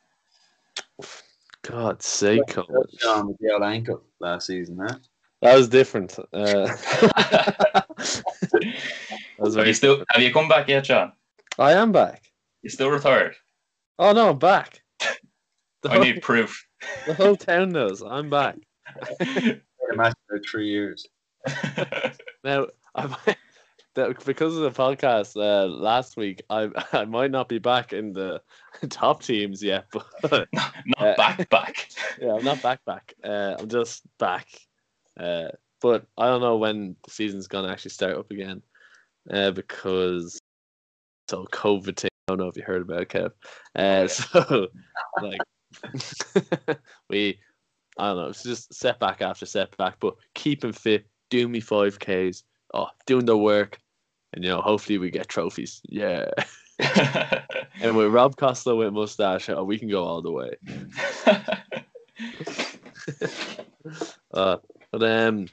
God's sake, Coleman. Sean with the old ankle last season, huh? That was different. Uh, [LAUGHS] [LAUGHS] that was have very. you still have you come back yet, John? I am back. You still retired? Oh no, I'm back. [LAUGHS] I need proof. The whole town knows I'm back. Played a match for three years. [LAUGHS] Now, I might, [LAUGHS] because of the podcast uh, last week, I [LAUGHS] I might not be back in the top teams yet, but Not Uh, back back. yeah, I'm not back back. Uh, I'm just back. Uh, but I don't know when the season's gonna actually start up again, uh, because so COVID thing. I don't know if you heard about it, Kev. Uh, so like [LAUGHS] we, I don't know. It's just setback after setback, but keeping fit, doing me five Ks, oh, doing the work, and you know, hopefully we get trophies. Yeah. [LAUGHS] And with Rob Costello with mustache, oh, we can go all the way. [LAUGHS] Uh, but um,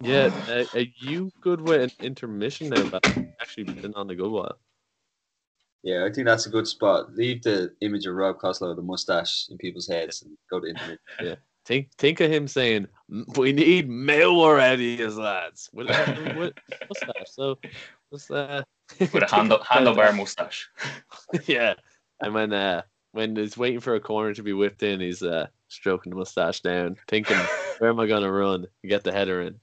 yeah, uh, are you good with an intermission now? Actually been on a good while. Yeah, I think that's a good spot. Leave the image of Rob Costello with the mustache in people's heads and go to internet. [LAUGHS] Yeah. Think think of him saying, "We need more ideas, lads." With, a- with mustache. So, what's uh, With a handle, [LAUGHS] handlebar mustache. [LAUGHS] yeah. And when uh when he's waiting for a corner to be whipped in, he's uh stroking the mustache down, thinking, "Where am I gonna run? Get the header in."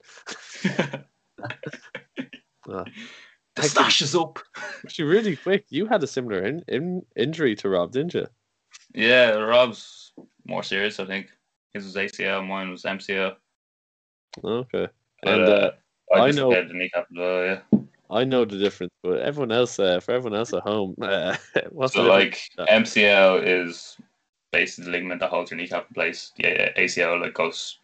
Uh, the stash is up. [LAUGHS] actually, really quick, you had a similar in, in, injury to Rob, didn't you? Yeah, Rob's more serious, I think. His was ACL, mine was MCL. Okay. But, And uh, uh, I, I know- the kneecap as yeah. I know the difference, but everyone else, uh, for everyone else at home, [LAUGHS] uh, what's So the like difference? MCL is basically the ligament that holds your kneecap in place. Yeah, ACL like goes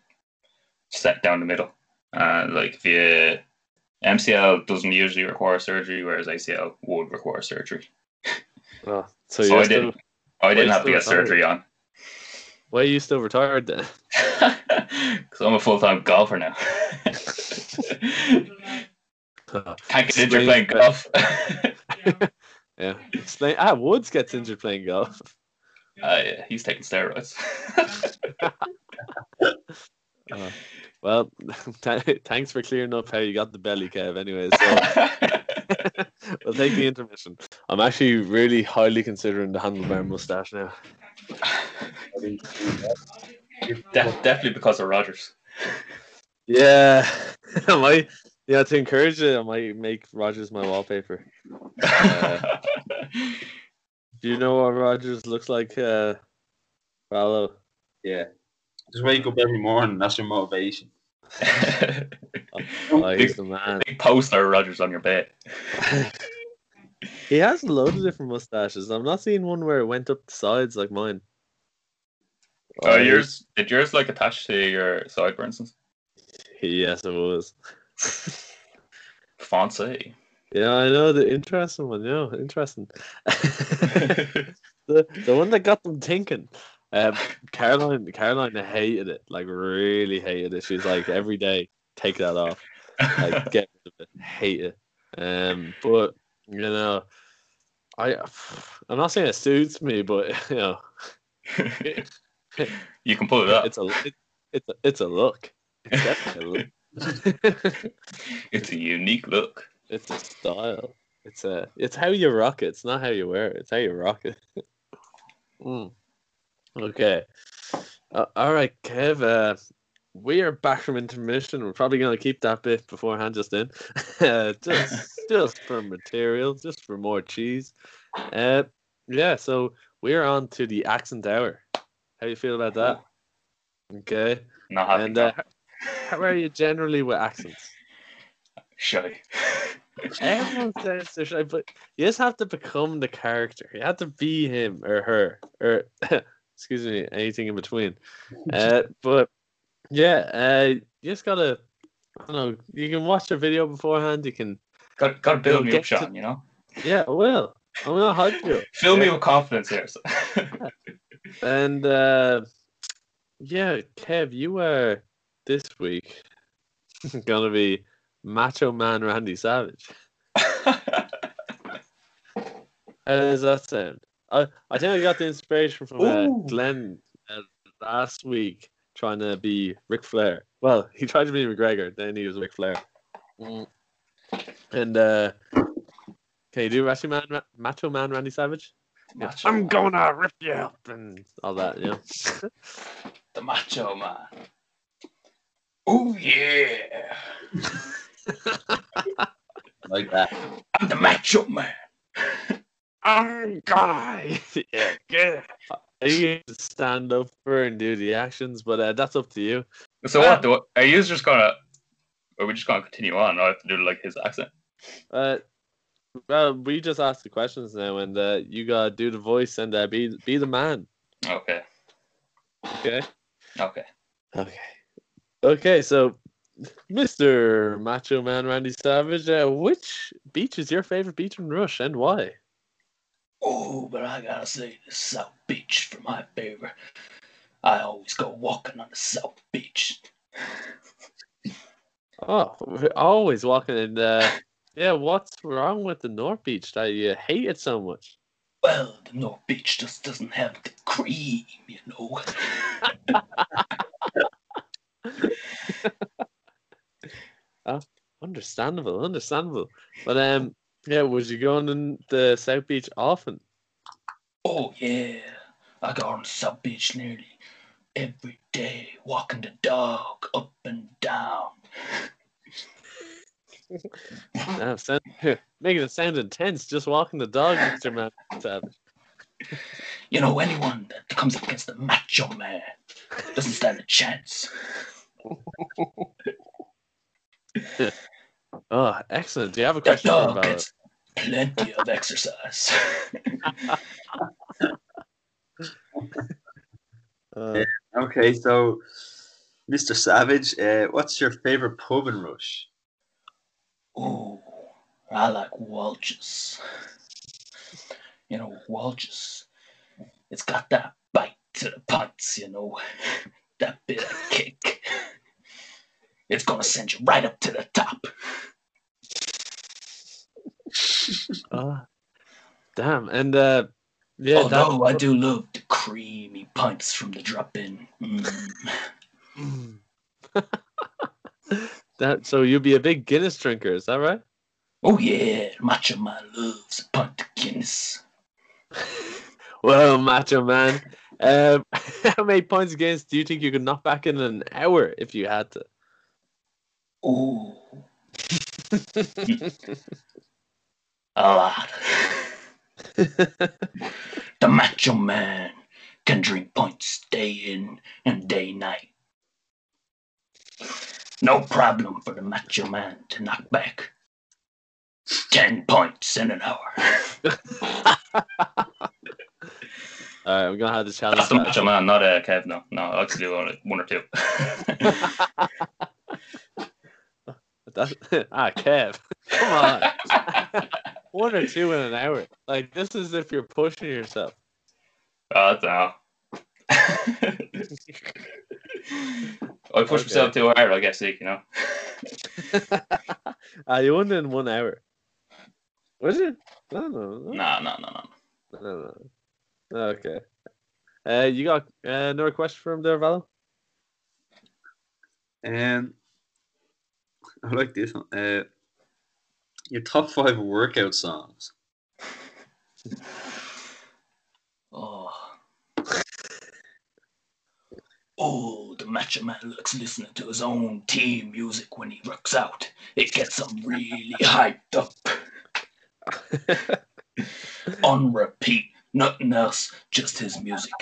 set down the middle. And like if you MCL doesn't usually require surgery, whereas ACL would require surgery. [LAUGHS] Oh, so So I still, didn't. I didn't have to get surgery on. why are you still retired then? [LAUGHS] Because I'm a full time golfer now. [LAUGHS] Can't get injured playing golf. yeah. Explain. Ah, Woods gets injured playing golf. uh, yeah, he's taking steroids. Uh, well, [LAUGHS] th- thanks for clearing up how you got the belly, Kev. Anyway, so [LAUGHS] we'll take the intermission. I'm actually really highly considering the handlebar mustache now. Def- definitely because of Rodgers. Yeah, [LAUGHS] I might. Yeah, to encourage it, I might make Rodgers my wallpaper. Uh, Do you know what Rodgers looks like, uh, Paolo? Yeah. Just wake up every morning. That's your motivation. [LAUGHS] Oh, he's big, the man. big poster Rodgers on your bed. [LAUGHS] he has a load of different mustaches. I'm not seeing one where it went up the sides like mine. Oh, Uh, yours did yours like attach to your side, for instance? Yes, it was. Fancy. Yeah, I know the interesting one. Yeah, interesting. [LAUGHS] the the one that got them thinking. Um, Caroline, Caroline hated it. Like really hated it. She's like every day, take that off. Like [LAUGHS] get rid of it. Hate it. Um, but you know, I I'm not saying it suits me, but [LAUGHS] you know, it, [LAUGHS] you can pull it up. it's a it, it's a, it's a look. It's definitely a look. It's a unique look. It's a style. It's a. It's how you rock it. It's not how you wear it. It's how you rock it. Mm. Okay. Uh, all right, Kev. Uh, we are back from intermission. We're probably going to keep that bit beforehand, just in, [LAUGHS] uh, just [LAUGHS] just for material, just for more cheese. Uh, yeah. So we're on to the accent hour. How you feel about that? Okay. Not happy. And uh, how are you generally with accents? shy. Everyone [LAUGHS] says they're shy, but you just have to become the character. You have to be him or her or excuse me, anything in between. Uh, but yeah, uh, you just gotta. I don't know. You can watch a video beforehand. You can. got got to build me up, to- Sean. You know, Yeah, I will. I'm gonna hype you. [LAUGHS] fill me with confidence here. So. [LAUGHS] And uh, yeah, Kev, you are this week [LAUGHS] gonna be Macho Man Randy Savage. How does that sound? I, I think I got the inspiration from uh, Glenn uh, last week trying to be Ric Flair. Well, [LAUGHS] he tried to be McGregor, then he was Ric Flair. Mm. And uh, can you do Macho Man, Ra- Macho Man Randy Savage? Yeah. Macho I'm Man. gonna rip you up and all that, you [LAUGHS] know. the macho man. Oh yeah, [LAUGHS] Like that. I'm the macho man. I'm [LAUGHS] gonna yeah, get you to stand up for and do the actions, but uh, that's up to you. So what? Do, are you just gonna? Are we just gonna continue on? I have to do like his accent. Uh, well, we just asked the questions now, and uh, you gotta do the voice and uh, be be the man. Okay. Okay. Okay. Okay. Okay. So, Mister Macho Man Randy Savage, uh, which beach is your favorite beach in Rush, and why? Oh, but I gotta say, the South Beach for my favor. I always go walking on the South Beach. Oh, we're always walking in. Uh, yeah, what's wrong with the North Beach that you hate it so much? Well, the North Beach just doesn't have the cream, you know. [LAUGHS] Understandable, understandable. But um, yeah, was you going to the South Beach often? Oh yeah, I go on South Beach nearly every day, walking the dog up and down. [LAUGHS] Sound, [LAUGHS] making it sound intense. Just walking the dog, Mister Man Savage. You know, anyone that comes up against the macho man doesn't stand a chance. [LAUGHS] Oh, excellent. Do you have a question for dog Vala? gets plenty of exercise. [LAUGHS] Uh, Okay, so Mr. Savage, uh, what's your favorite pub in Rush? Ooh, I like Walch's. You know, Walch's. It's got that bite to the pants, you know, [LAUGHS] that bit of kick. It's gonna send you right up to the top. ah, damn. And uh, yeah, Although that, I do love the creamy pints from the drop-in. Mm. Mm. [LAUGHS] that. So you'll be a big Guinness drinker, is that right? Oh yeah, Macho Man loves a pint of Guinness. [LAUGHS] Well, Macho Man, um, [LAUGHS] how many points against do you think you could knock back in an hour if you had to? Ooh, [LAUGHS] a lot. [LAUGHS] The Macho Man can drink points day in and day night. No problem for the Macho Man to knock back 10 points in an hour. [LAUGHS] All right, we're gonna have to challenge. That's the. Macho Man, not uh, Kev. No, no, I actually do one or two. That's, [LAUGHS] ah, Kev, [LAUGHS] come on. [LAUGHS] One or two in an hour. Like this is if you're pushing yourself. oh, that's no. I push Okay. myself too hard, I get sick, you know. Ah, you won in one hour. Was it? No, no, no, No, no, no, no. no, no. Okay. Uh, you got uh, another question from there, Val? Um, I like this one. Uh, your top five workout songs. [LAUGHS] Oh. Oh, the Macho Man likes listening to his own team music when he works out. It gets him really hyped up. [LAUGHS] On repeat, nothing else, just his music.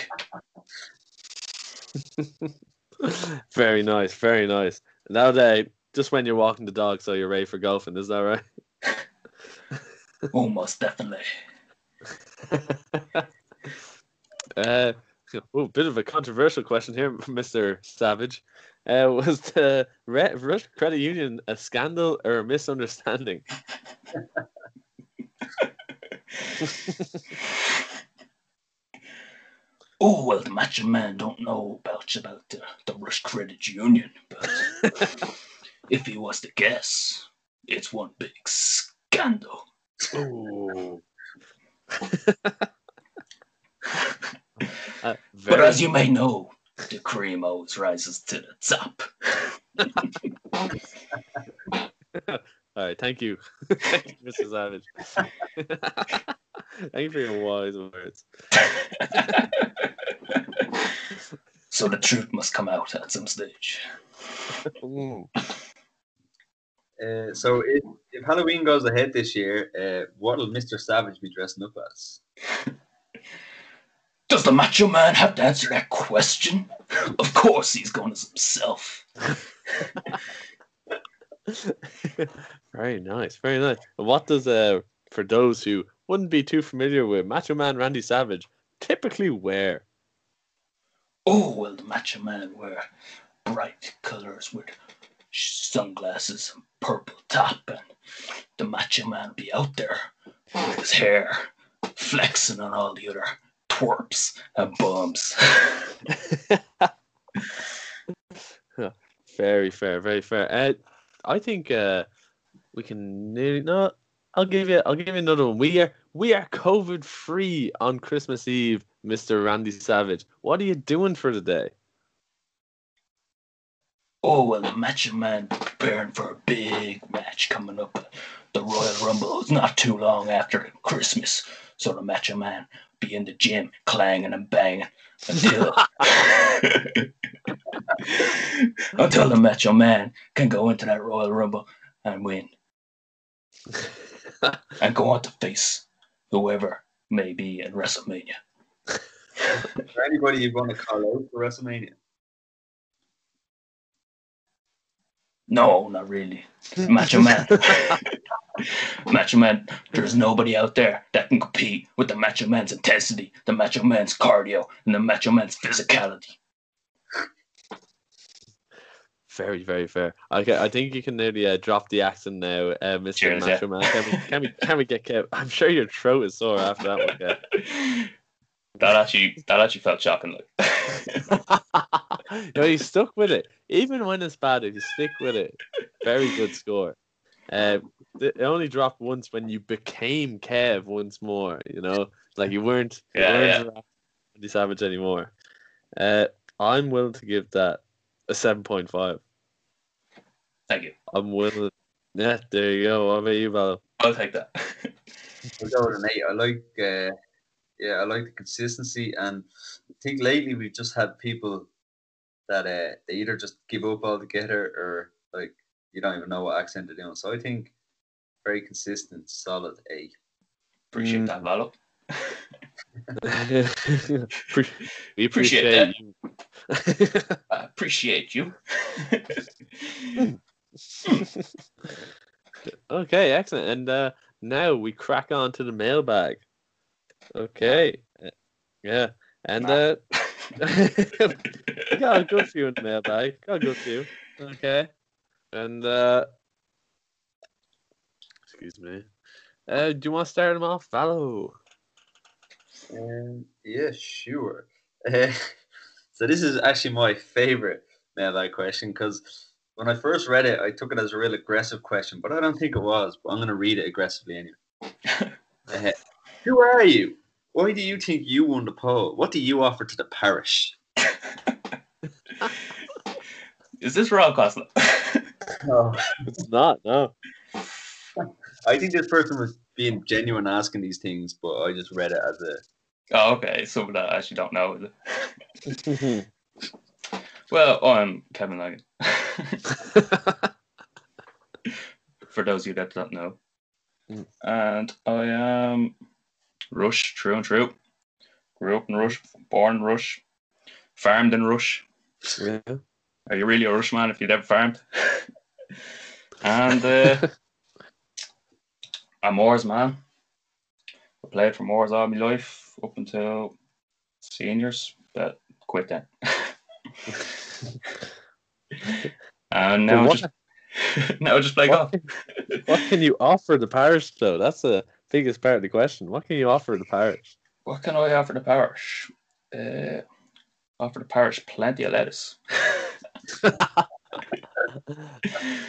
[LAUGHS] very nice, very nice. Now Nowadays, just when you're walking the dog, so you're ready for golfing, is that right? [LAUGHS] Almost definitely. [LAUGHS] uh, oh, bit of a controversial question here, [LAUGHS] Mr. Savage. Uh, was the Re- Rush Credit Union a scandal or a misunderstanding? Oh, well, the Macho Man don't know about about the, the Rush Credit Union, but if he was to guess, it's one big scandal. Ooh. [LAUGHS] Uh, [LAUGHS] But as you may know, the cream always rises to the top. [LAUGHS] All right, thank you, thank you, Mr. Savage. thank you for your wise words. so the truth must come out at some stage. Ooh. Uh, so if, if Halloween goes ahead this year, uh, what'll Mr. Savage be dressing up as? [LAUGHS] Does the Macho Man have to answer that question? Of course he's going as himself. [LAUGHS] very nice, very nice. What does uh for those who wouldn't be too familiar with Macho Man Randy Savage typically wear? Oh, well, the Macho Man wear bright colors with sunglasses and purple top, and the Macho Man be out there with his hair flexing on all the other twerps and bums. [LAUGHS] Very fair, very fair. Uh, I think uh we can nearly no. I'll give you. I'll give you another one. We are we are COVID free on Christmas Eve, Mister Randy Savage. What are you doing for the day? Oh well, the Macho Man preparing for a big match coming up, the Royal Rumble. It's not too long after Christmas, so the Macho Man be in the gym clanging and banging until [LAUGHS] until the Macho Man can go into that Royal Rumble and win [LAUGHS] and go on to face whoever may be in WrestleMania. Is there anybody you want to call out for WrestleMania? No, not really. [LAUGHS] Macho Man. [LAUGHS] Macho Man, there's nobody out there that can compete with the Macho Man's intensity, the Macho Man's cardio, and the Macho Man's physicality. Very, very fair. Okay, I think you can nearly uh, drop the accent now, uh, Mr. Cheers, Macho Man. Can we, can we, can we get Kev? I'm sure your throat is sore after that one, Kev. [LAUGHS] that actually that actually felt shocking. Like [LAUGHS] no, he stuck with it. Even when it's bad, if you stick with it, very good score. Uh, it only dropped once when you became Kev once more. You know, like you weren't, you Yeah, weren't Randy Savage anymore. Uh, I'm willing to give that a seven point five. thank you. I'm willing. Yeah, there you go. What about you, Val? I'll take that. [LAUGHS] I'll go with an eight. I like, uh, yeah, I like the consistency, and I think lately we've just had people that uh, they either just give up altogether or like you don't even know what accent they're doing. So I think very consistent, solid A. Appreciate Mm. that, Valo. [LAUGHS] [LAUGHS] We Appreciate appreciate you. I appreciate you. [LAUGHS] okay, excellent. And uh, now we crack on to the mailbag. Okay. Yeah. And uh, [LAUGHS] got a good few in the mailbag. Got a good few. Okay. And uh, excuse me. Uh, do you want to start them off, Valo? Um, yeah, sure. Uh, [LAUGHS] so this is actually my favorite mailbag question because when I first read it, I took it as a real aggressive question, but I don't think it was. But I'm going to read it aggressively anyway. [LAUGHS] Uh, who are you? Why do you think you won the poll? What do you offer to the parish? [LAUGHS] Is this Rob Cosler? Oh. It's not, no. I think this person was being genuine asking these things, but I just read it as a. oh, okay. Someone that I actually don't know. Is [LAUGHS] it? Well, I'm Kevin Logan. [LAUGHS] For those of you that don't know. Mm. And I am Rush, true and true. Grew up in Rush, born in Rush, farmed in Rush. yeah. Are you really a Rush man if you've ever farmed? [LAUGHS] and uh, [LAUGHS] I'm Moors man. I played for Moors all my life up until seniors, but quit then. [LAUGHS] and now what, just now I just play golf. what, what can you offer the parish, though? That's the biggest part of the question. What can you offer the parish? What can I offer the parish? Uh, offer the parish plenty of lettuce.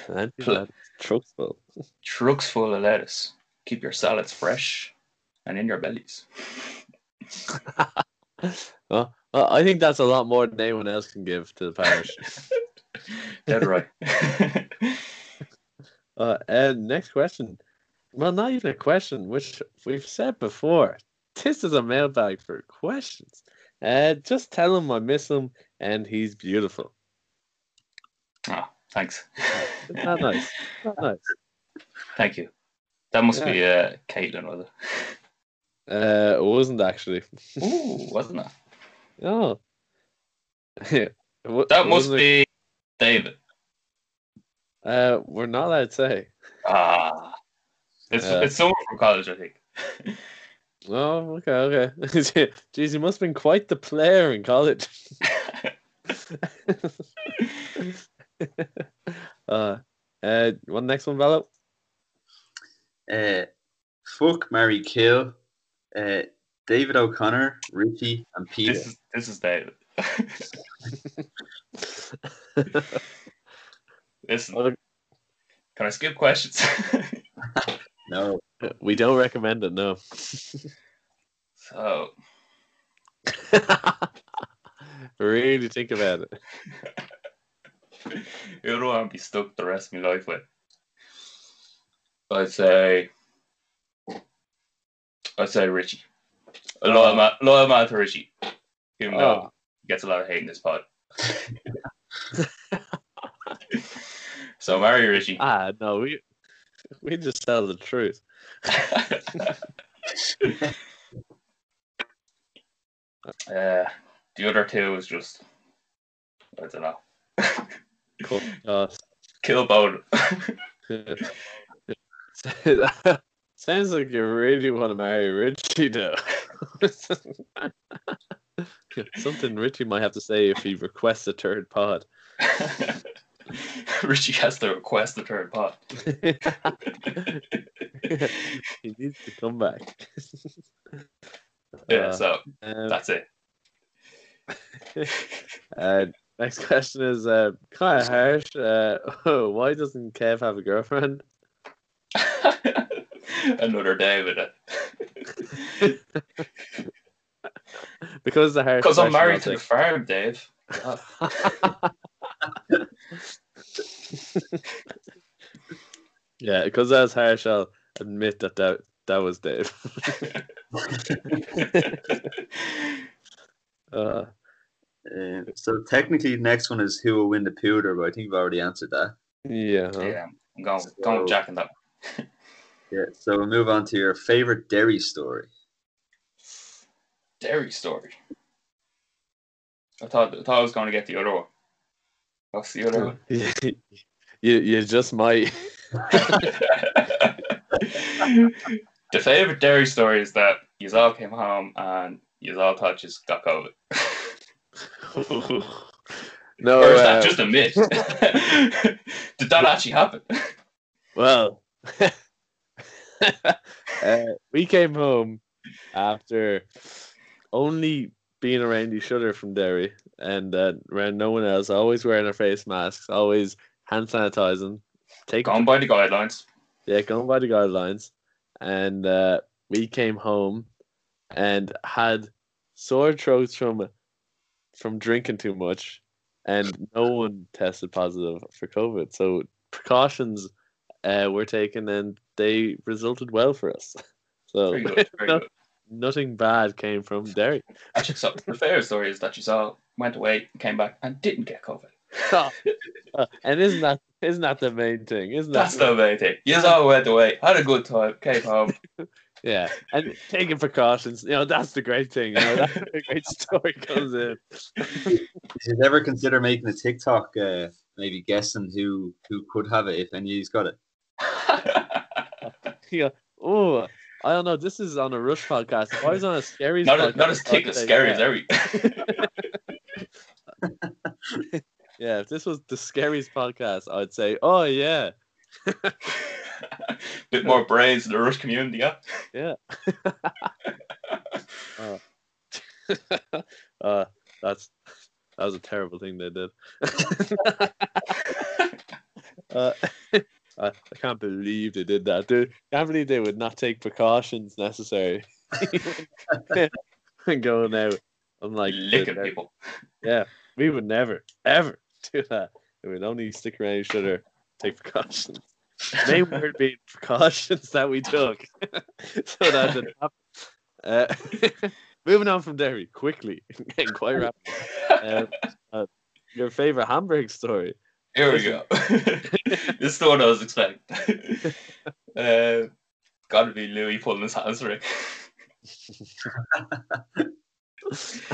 Plenty of Pl- that. Trucks full. Trucks full of lettuce. Keep your salads fresh and in your bellies. [LAUGHS] well, well, I think that's a lot more than anyone else can give to the parish. [LAUGHS] Dead right. [LAUGHS] Uh, and next question. Well, not even a question, which we've said before. This is a mailbag for questions. Uh, just tell him I miss him and he's beautiful. oh, thanks. That nice? That nice? Thank you. That must be uh, Caitlin, was Uh, it wasn't actually. Ooh, wasn't it? [LAUGHS] Oh. Yeah. [LAUGHS] That must it- be David. Uh, we're not allowed to say. Ah, it's Yeah. it's someone from college, I think. [LAUGHS] Oh, okay, okay. [LAUGHS] Jeez, he must have been quite the player in college. [LAUGHS] uh, uh, one next one, Bello. Uh, fuck, Mary, kill. Uh, David O'Connor, Richie, and Peter. this is this is David. Listen, can I skip questions? No, We don't recommend it. No. So [LAUGHS] really think about it. you don't want to be stuck the rest of my life with? I'd say I'd say Richie. A loyal man, loyal man to Richie. Even though Oh, he gets a lot of hate in this pod. [LAUGHS] so marry Richie. ah, no, we [LAUGHS] we just tell the truth. [LAUGHS] uh, the other two is just I don't know. [LAUGHS] Cool. Uh, Kill both. Sounds like you really want to marry Richie, though. Something Richie might have to say if he requests a third pod. [LAUGHS] Richie has to request the third pot. [LAUGHS] [LAUGHS] he needs to come back. Yeah, Uh, so um, that's it. uh, next question is uh, kind of harsh. Uh, why doesn't Kev have a girlfriend? Another day with it. Because the harsh. Because I'm married to the farm, Dave. Yeah, because that's harsh. I'll admit that that, that was Dave. [LAUGHS] uh, Uh, so technically, next one is who will win the pewter, but I think we've already answered that. yeah. huh? yeah, I'm going, going with Jack and that. [LAUGHS] Yeah. So we'll move on to your favorite Derry story. Derry story. I thought, I thought I was going to get the other one. What's the other one? you, [LAUGHS] you just might. [LAUGHS] the favorite Derry story is that you all came home and you all thought you got COVID. no, or is uh, that just a myth? [LAUGHS] Did that actually happen? well, uh, we came home after only being around each other from Derry and uh, around no one else. Always wearing our face masks, always hand sanitizing, Take Gone by the guidelines. yeah, going by the guidelines. And uh, we came home and had sore throats from from drinking too much, and no one tested positive for COVID. So precautions uh, were taken, and they resulted well for us. [LAUGHS] So Very good. Very [LAUGHS] no- nothing bad came from Derry. Actually, so the fair story is that you saw went away, came back, and didn't get COVID. Uh, [LAUGHS] and isn't that isn't that the main thing? Isn't that That's the main thing. You all went away, had a good time, came home. [LAUGHS] Yeah, and taking precautions. You know, that's the great thing. You know, that's where the great story comes in. Did [LAUGHS] you ever consider making a TikTok, uh, maybe guessing who who could have it if any of you's got it? Yeah. Oh, I don't know. This is on a Rush podcast. If I was on a scary not, podcast, as, not as thick I'd as say, scary yeah. Yeah, if this was the Skerries podcast, I'd say, oh yeah, [LAUGHS] Bit more brains in the Rush community, yeah. [LAUGHS] [LAUGHS] uh, that's that was a terrible thing they did. uh, I, I can't believe they did that. Dude, I can't believe they would not take precautions necessary. and going out. I'm like, Licking dude, people. [LAUGHS] Yeah, we would never, ever [LAUGHS] do that. We would only stick around each other, take precautions. Main [LAUGHS] word being precautions that we took, so that didn't happen. Uh, moving on from Derry quickly and quite rapidly. Uh, uh, your favorite Hamburg story? Here we go. this is the one I was expecting. uh, gotta be Louis pulling his hamstring. [LAUGHS]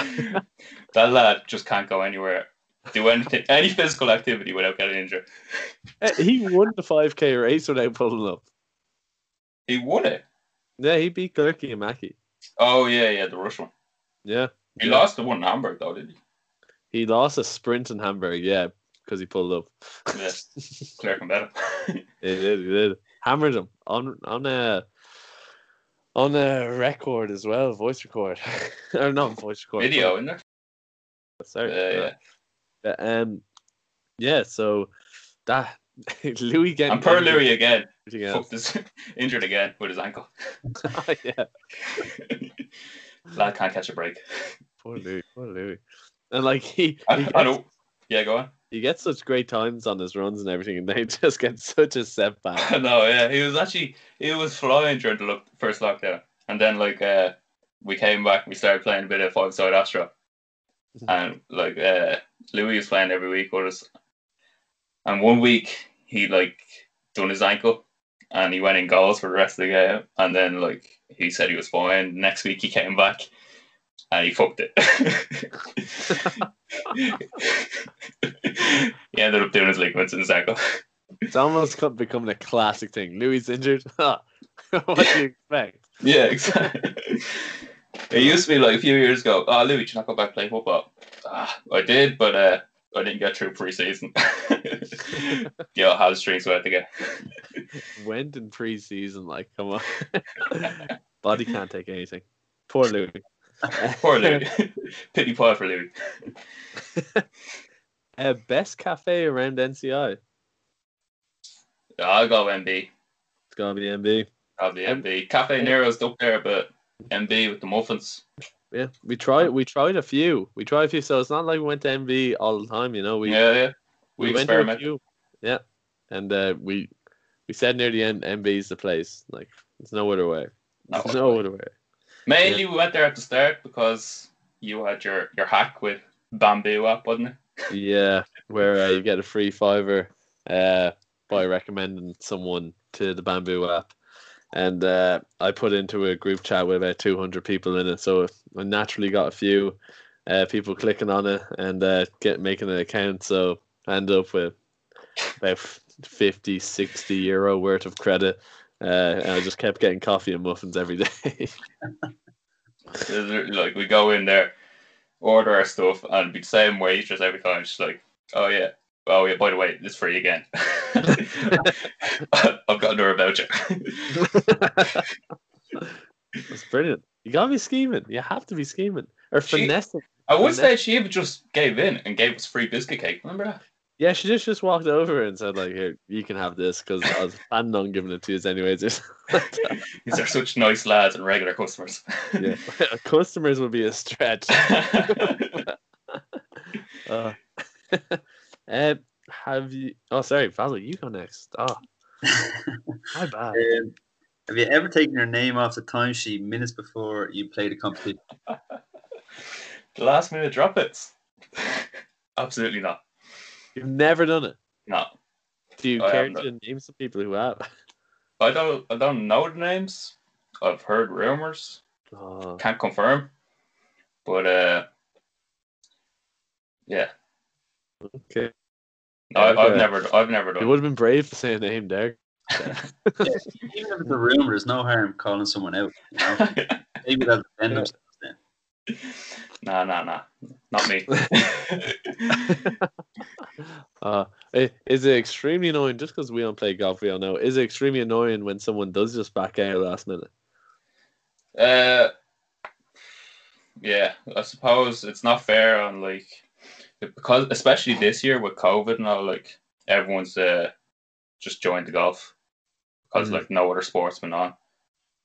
that lad just can't go anywhere, do anything, any physical activity without getting injured. Uh, he won the 5k race without pulling up. He won it. Yeah, he beat Gurky and Mackie. Oh yeah, yeah, the rush one. Yeah, He Yeah. lost the one in Hamburg though, did he? he lost a sprint in Hamburg. Yeah, because he pulled up. Yeah, [LAUGHS] Clerk and better. He did, he did. Hammered him on on a on a record as well, voice record, [LAUGHS] or not voice record. Video, isn't there? Sorry. Yeah, yeah. Uh, Um, yeah. So that [LAUGHS] Louis getting And per injured, Louis again, everything else. fucked his, [LAUGHS] injured again with his ankle. yeah, Lad can't catch a break. poor Louis, poor Louis. And like he, he gets, I don't. Yeah, go on. He gets such great times on his runs and everything, and they [LAUGHS] just get such a setback. [LAUGHS] no, yeah, he was actually he was flying during the look, first lockdown, and then like uh, we came back, we started playing a bit of five side Astro, and like uh, Louis was playing every week with us, and one week he like done his ankle, and he went in goals for the rest of the game, and then like he said he was fine. Next week he came back. And he fucked it. he ended up doing his ligaments in ankle. It's almost co- becoming a classic thing. Louis injured. [LAUGHS] what do you expect? Yeah, exactly. it used to be like a few years ago. Oh, Louis, did you not go back play football? Ah, I did, but uh, I didn't get through pre-season. [LAUGHS] Yo, how the strings went again. Went in pre-season, like come on. [LAUGHS] Body can't take anything. Poor Louis. [LAUGHS] Poor Louis. [LAUGHS] [LAUGHS] Pity pie for Louis. Uh, best cafe around NCI. I'll go MB. It's gotta be MB. Be Um, MB. Caffè Nero's up there, but MB with the muffins. Yeah, we tried. We tried a few. We tried a few. So it's not like we went to MB all the time. You know, we yeah, yeah. We, went to a few. Yeah, and uh, we we said near the end, MB is the place. Like, there's no other way. No. There's no other way. Mainly, we went there at the start because you had your, your hack with Bamboo app, wasn't it? Yeah, [LAUGHS] where uh, you get a free fiver uh, by recommending someone to the Bamboo app. And uh, I put into a group chat with about 200 people in it. So I naturally got a few uh, people clicking on it and uh, get making an account. So I ended up with about 50, 60 euro worth of credit. Uh, and I just kept getting coffee and muffins every day. [LAUGHS] Like we go in there, order our stuff, and be the same waitress every time. She's like, "Oh yeah, oh yeah. By the way, it's free again. [LAUGHS] I've got another voucher." [LAUGHS] That's brilliant. You gotta be scheming. You have to be scheming or She- finessing. I would Finesse. say she even just gave in and gave us free biscuit cake. Remember that? Yeah, she just just walked over and said like, "Here, you can have this," because I was planning on giving it to you anyways. or something like that. These are such nice lads and regular customers. yeah, [LAUGHS] customers would be a stretch. [LAUGHS] [LAUGHS] Uh, uh, have you? Oh, sorry, Basil, you go next. Oh, my bad. Um, have you ever taken your name off the timesheet minutes before you play a competition? the last minute drop its. Absolutely not. You've never done it. No. Do you I care haven't to name some people who have? I don't I don't know the names. I've heard rumors. Oh, Can't confirm. But uh yeah. okay. No, I, I've Okay. never I've never done. It done would have been brave to say a name there. [LAUGHS] Even if it's a rumor, there's no harm calling someone out. You know? [LAUGHS] Maybe they'll defend themselves then. [LAUGHS] nah, nah, nah. Not me. [LAUGHS] Uh, i- is it extremely annoying just because we don't play golf? We all know. Is it extremely annoying when someone does just back out last minute? Uh, yeah, I suppose it's not fair on like because especially this year with COVID and all, like everyone's uh just joined the golf because Mhm. like no other sports been on,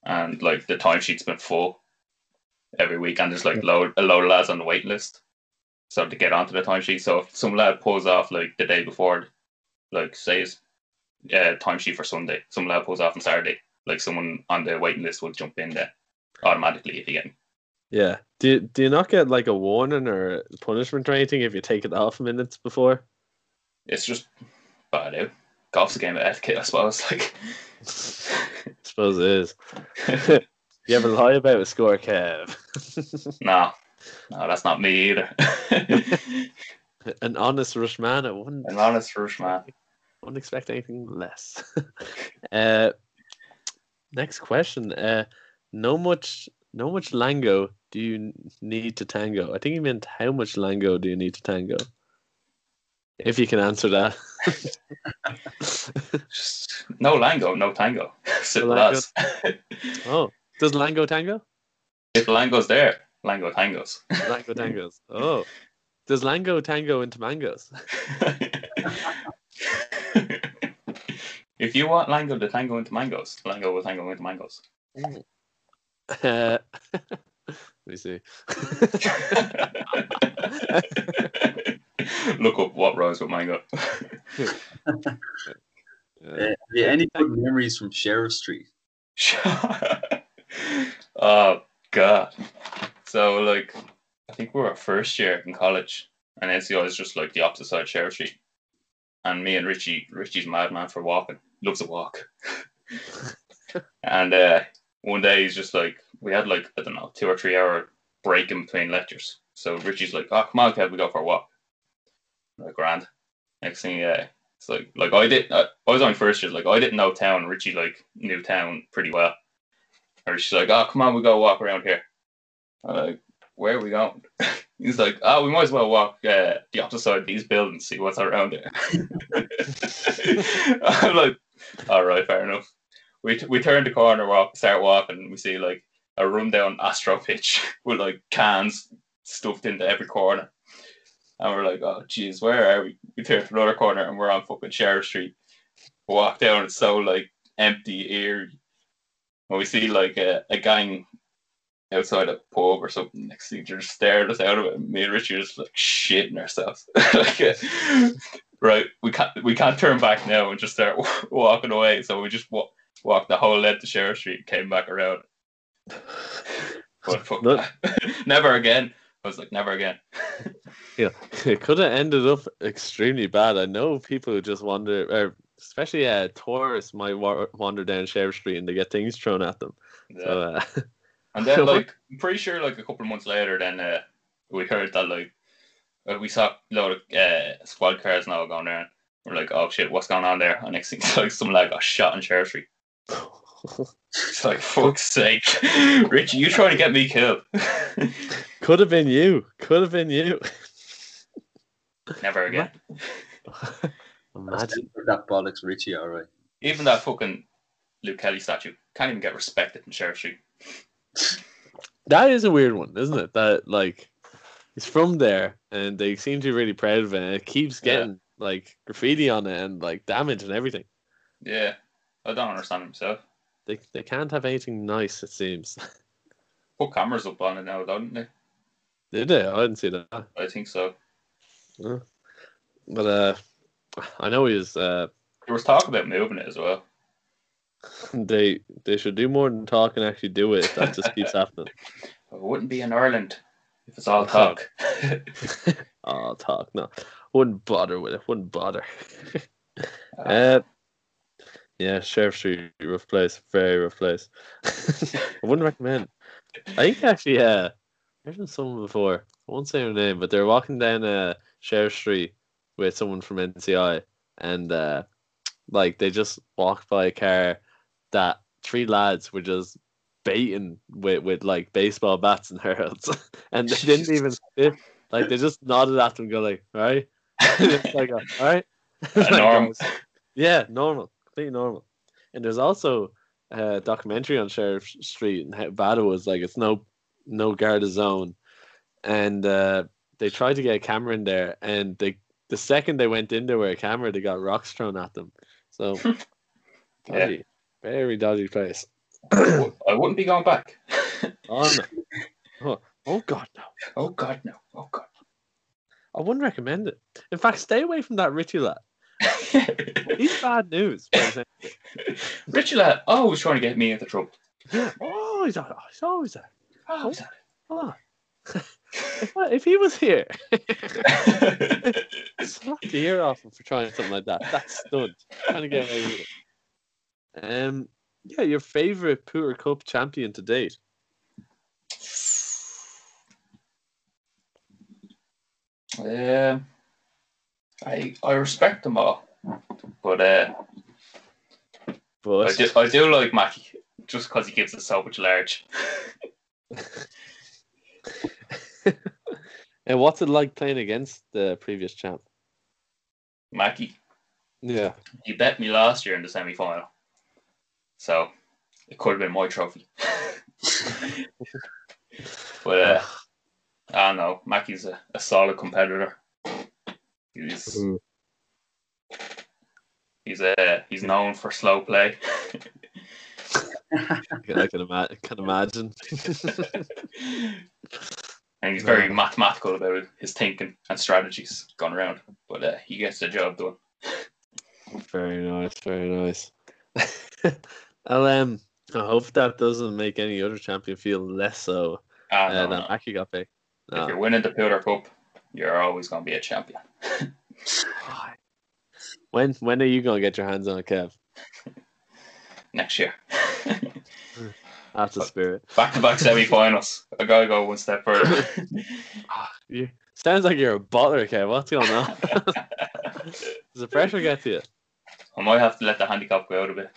and like the timesheet's been full every week, and there's like load a load of lads on the waiting list, so to get onto the timesheet. So if some lad pulls off like the day before, like say his uh, timesheet for Sunday, some lad pulls off on Saturday, like someone on the waiting list will jump in there automatically if you get. Yeah. Do you, do you not get like a warning or a punishment or anything if you take it off minutes before? It's just bad out. Golf's a game of etiquette, I suppose. [LAUGHS] Like, [LAUGHS] I suppose it is. [LAUGHS] You ever lie about a score, Kev? [LAUGHS] no, no, that's not me either. [LAUGHS] An honest rush man, I wouldn't, An honest rush, man. wouldn't expect anything less. [LAUGHS] uh, next question. Uh, no much, no much lango do you need to tango? I think he meant how much lango do you need to tango? If you can answer that. Just no lango, no tango. Simple lango. as. oh, does lango tango? if lango's there, lango tangos. Lango [LAUGHS] tangos. Oh, does lango tango into mangoes? [LAUGHS] if you want Lango to tango into mangoes, Lango will tango into mangoes. Uh, [LAUGHS] let me see. Look up what rose with mango. Uh, have you any good memories from Sheriff Street? Oh god. So like I think we were first year in college and NCI is just like the opposite side of Sheriff Street. And me and Richie Richie's madman for walking. Loves to walk. [LAUGHS] and uh one day he's just like we had like, I don't know, two or three hour break in between lectures. So Richie's like, Oh come on, Kev, we go for a walk. I'm like grand. Next thing yeah, it's like like I did I, I was on first year, like I didn't know town, Richie like knew town pretty well. Or she's like, Oh come on, we go walk around here. I'm like, where are we going? [LAUGHS] He's like, oh, we might as well walk uh, the opposite side of these buildings, see what's around it. [LAUGHS] I'm like, all right, fair enough. We, t- we turn the corner, walk, start walking, and we see like a rundown Astro pitch [LAUGHS] with like cans stuffed into every corner. And we're like, oh, geez, where are we? We turn to another corner and we're on fucking Sheriff Street. Walk down, it's so like empty, eerie. And we see like a, a gang outside a pub or something. Next thing, just staring us out of it. And me and Richard just like shitting ourselves. [LAUGHS] like, uh, right, we can't we can't turn back now and just start w- [LAUGHS] walking away. So we just wa- walked the whole length of Sheriff Street, and came back around. [LAUGHS] But fuck never again. I was like, never again. Yeah, it could have ended up extremely bad. I know people who just wander, or especially uh, tourists might wa- wander down Sheriff Street and they get things thrown at them. Yeah. So, uh, [LAUGHS] And then, like, I'm pretty sure, like, a couple of months later, then uh, we heard that, like, uh, we saw a lot of uh, squad cars now going around. We're like, oh shit, what's going on there? And next thing, [LAUGHS] like, some lad got shot in Sheriff Street. [LAUGHS] It's like, fuck's sake. Richie, you trying to get me killed? could have been you. Could have been you. Never again. Imagine. That bollocks Richie, all right. Even that fucking Luke Kelly statue can't even get respected in Sheriff Street. That is a weird one, isn't it? That like he's from there and they seem to be really proud of it and it keeps Yeah. getting like graffiti on it and like damage and everything. Yeah, I don't understand it myself. They they can't have anything nice, it seems. [LAUGHS] Put cameras up on it now, don't they? Did they? I didn't see that. I think so. But uh I know he was uh There was talk about moving it as well. [LAUGHS] they they should do more than talk and actually do it if that just keeps happening. [LAUGHS] It wouldn't be in Ireland if it's all talk. [LAUGHS] Oh talk, no. Wouldn't bother with it, wouldn't bother. uh yeah, Sheriff Street, rough place, very rough place. I wouldn't recommend. I think actually, uh, I've heard someone before. I won't say her name, but they're walking down uh, Sheriff Street with someone from NCI, and uh, like they just walked by a car that three lads were just baiting with with like baseball bats and hurls, [LAUGHS] and they didn't even they, like they just nodded at them, and go like, all right, like, all right, [LAUGHS] Like, normal. yeah, normal, completely normal. And there's also a documentary on Sheriff Street and how bad it was. Like it's no no Garda zone, and uh, they tried to get a camera in there, and they the second they went in there with a camera, they got rocks thrown at them. So [LAUGHS] Yeah. very dodgy place. I wouldn't be going back. Oh no! Oh, oh god, no! oh God, no! Oh God. I wouldn't recommend it. In fact, stay away from that Richie lad. [LAUGHS] He's bad news. [LAUGHS] Richie lad always trying to get me into trouble. Yeah. Oh, he's, al- oh, he's always there. Oh, is Hold on. If, I- if he was here, that- [LAUGHS] slap the ear off him for trying something like that. That's stunt. Trying to get away with it. Um, yeah, your favorite Pewter Cup champion to date. um, I I respect them all, but uh, but I do I do like Mackie just because he gives us so much large. [LAUGHS] and what's it like playing against the previous champ? Mackie, Yeah. he bet me last year in the semi final, so it could have been my trophy. [LAUGHS] but uh, I don't know. Mackie's a, a solid competitor. He's Mm. He's uh, he's known for slow play. [LAUGHS] I can, I can, ima- can imagine. [LAUGHS] and he's very mathematical about his thinking and strategies gone around. But uh, he gets the job done. very nice, very nice. [LAUGHS] I'll, um, I hope that doesn't make any other champion feel less so Ah, uh, no, than no. Aki got picked. If you're winning the Powder Cup, you're always going to be a champion. [SIGHS] When when are you gonna get your hands on a Kev? [LAUGHS] Next year. [LAUGHS] That's the spirit. Back to back semi finals. I gotta go one step further. [LAUGHS] Ah, you, sounds like you're a bottler, Kev. What's going on? [LAUGHS] Does the pressure get to you? I might have to let the handicap go out a bit.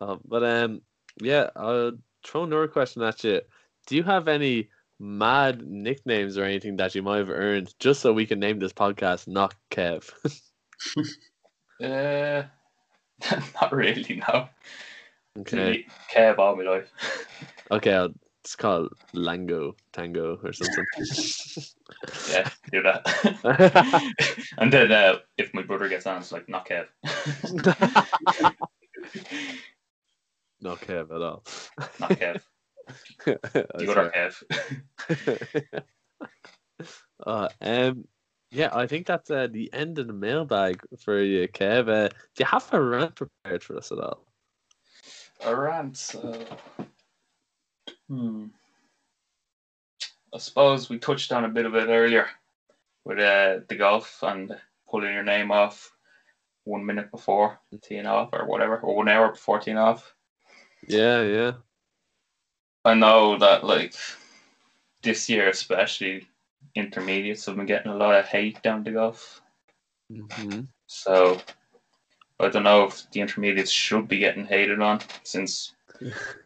Uh, [LAUGHS] but um, yeah, I'll throw another question at you. Do you have any mad nicknames or anything that you might have earned just so we can name this podcast not Kev? uh, [LAUGHS] not really, no. okay, Really care about my life. okay, I'll, it's called Lango Tango or something. [LAUGHS] Yeah, do that. [LAUGHS] and then uh, if my brother gets on, it's like, not Kev. not Kev at all. Not Kev. The other Kev. uh, um, yeah, I think that's uh, the end of the mailbag for you, Kev. Uh, do you have a rant prepared for us at all? A rant. Uh, hmm. I suppose we touched on a bit of it earlier with uh, the golf and pulling your name off one minute before the teeing off or whatever, or one hour before teeing off. Yeah, yeah. I know that like this year especially intermediates have been getting a lot of hate down the golf. hmm So I don't know if the intermediates should be getting hated on since [LAUGHS]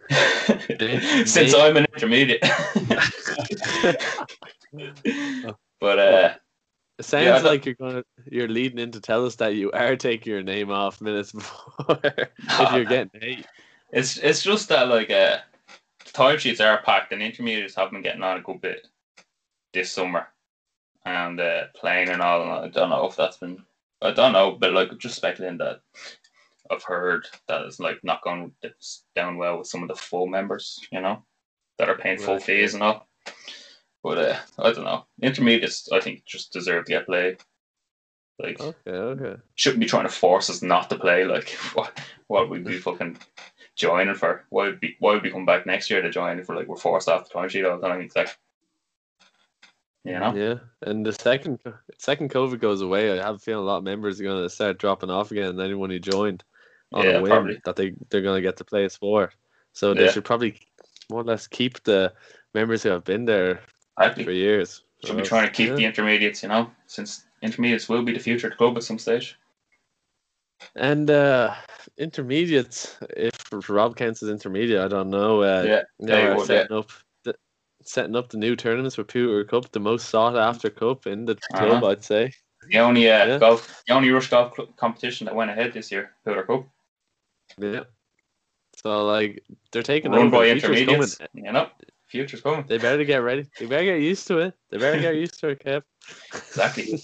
[LAUGHS] since I'm an intermediate. [LAUGHS] but uh It sounds Yeah, like you're gonna you're leading in to tell us that you are taking your name off minutes before if you're getting hate. it's it's just that like uh timesheets are packed and intermediates have been getting on a good bit this summer and uh playing and all and I don't know if that's been I don't know, but like just speculating that I've heard that it's like not going down well with some of the full members, you know, that are paying full Right. fees and all. But uh, I don't know. Intermediates, I think, just deserve to get played. Like, Okay, okay. shouldn't be trying to force us not to play. Like, [LAUGHS] what what would we be fucking joining for? Why would be why would we come back next year to join if we're like we're forced off the timesheet all the time? It's like, you know, Yeah, and the second second COVID goes away, I have a feeling a lot of members are gonna start dropping off again. And anyone who joined on Yeah, a whim probably. that they they're gonna get to play a sport, so they Yeah. should probably more or less keep the members who have been there I'd for years. should or be trying to keep yeah. the intermediates. You know, since intermediates will be the future of the club at some stage. And uh, intermediates, if Rob counts as intermediate, I don't know. Uh, Yeah, they he are would, setting up setting up the new tournaments for Pewter Cup, the most sought after cup in the club, Uh-huh. I'd say. The only uh, Yeah. golf, the only rush golf cl- competition that went ahead this year, Powder Cup, Yeah. So like they're taking run over. by The future's intermediates. coming. You know, future's coming. They better get ready. They better get used to it. They better get used to it, Kev. Exactly. [LAUGHS]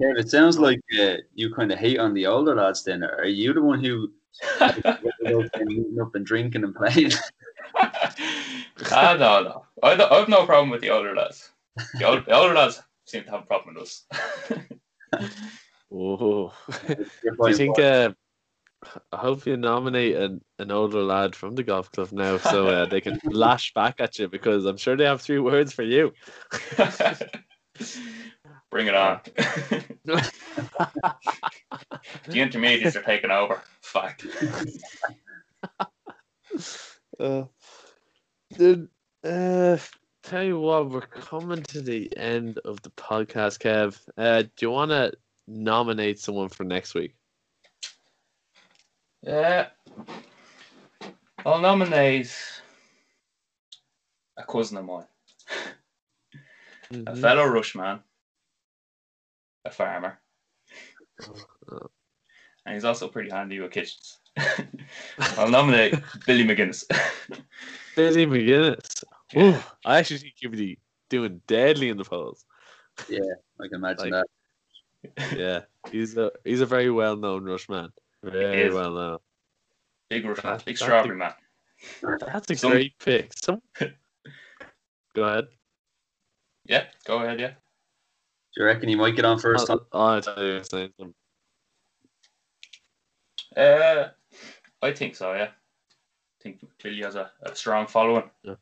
Kev, it sounds like uh, you kind of hate on the older lads. Then are you the one who ended up and meeting up and drinking and playing? [LAUGHS] ah, no, no. I, I have no problem with the older lads. The, old, the older lads seem to have a problem with us. Whoa. You're Do you think? Uh, I hope you nominate an, an older lad from the golf club now, so uh, they can lash back at you because I'm sure they have three words for you. [LAUGHS] Bring it on. [LAUGHS] the intermediates are taking over. Fact. [LAUGHS] Uh, dude, uh, tell you what, we're coming to the end of the podcast, Kev. Uh, do you want to nominate someone for next week? Yeah. I'll nominate a cousin of mine, a Mhm. fellow Rushman, a farmer, Oh. and he's also pretty handy with kitchens. I'll nominate Billy McGuinness. Billy McGuinness. Ooh, I actually think you'd be doing deadly in the polls. yeah, I can imagine like- that. Yeah, he's a he's a very well known Rush man. Very well known. Big rush man, big that- strawberry man. That's a Some- great pick. Some. [LAUGHS] Go ahead. Yeah, go ahead. Yeah. Do you reckon he might get on first? Oh, oh, I thought you something. Uh, I think so. Yeah. I think Billy has a, a strong following. Well,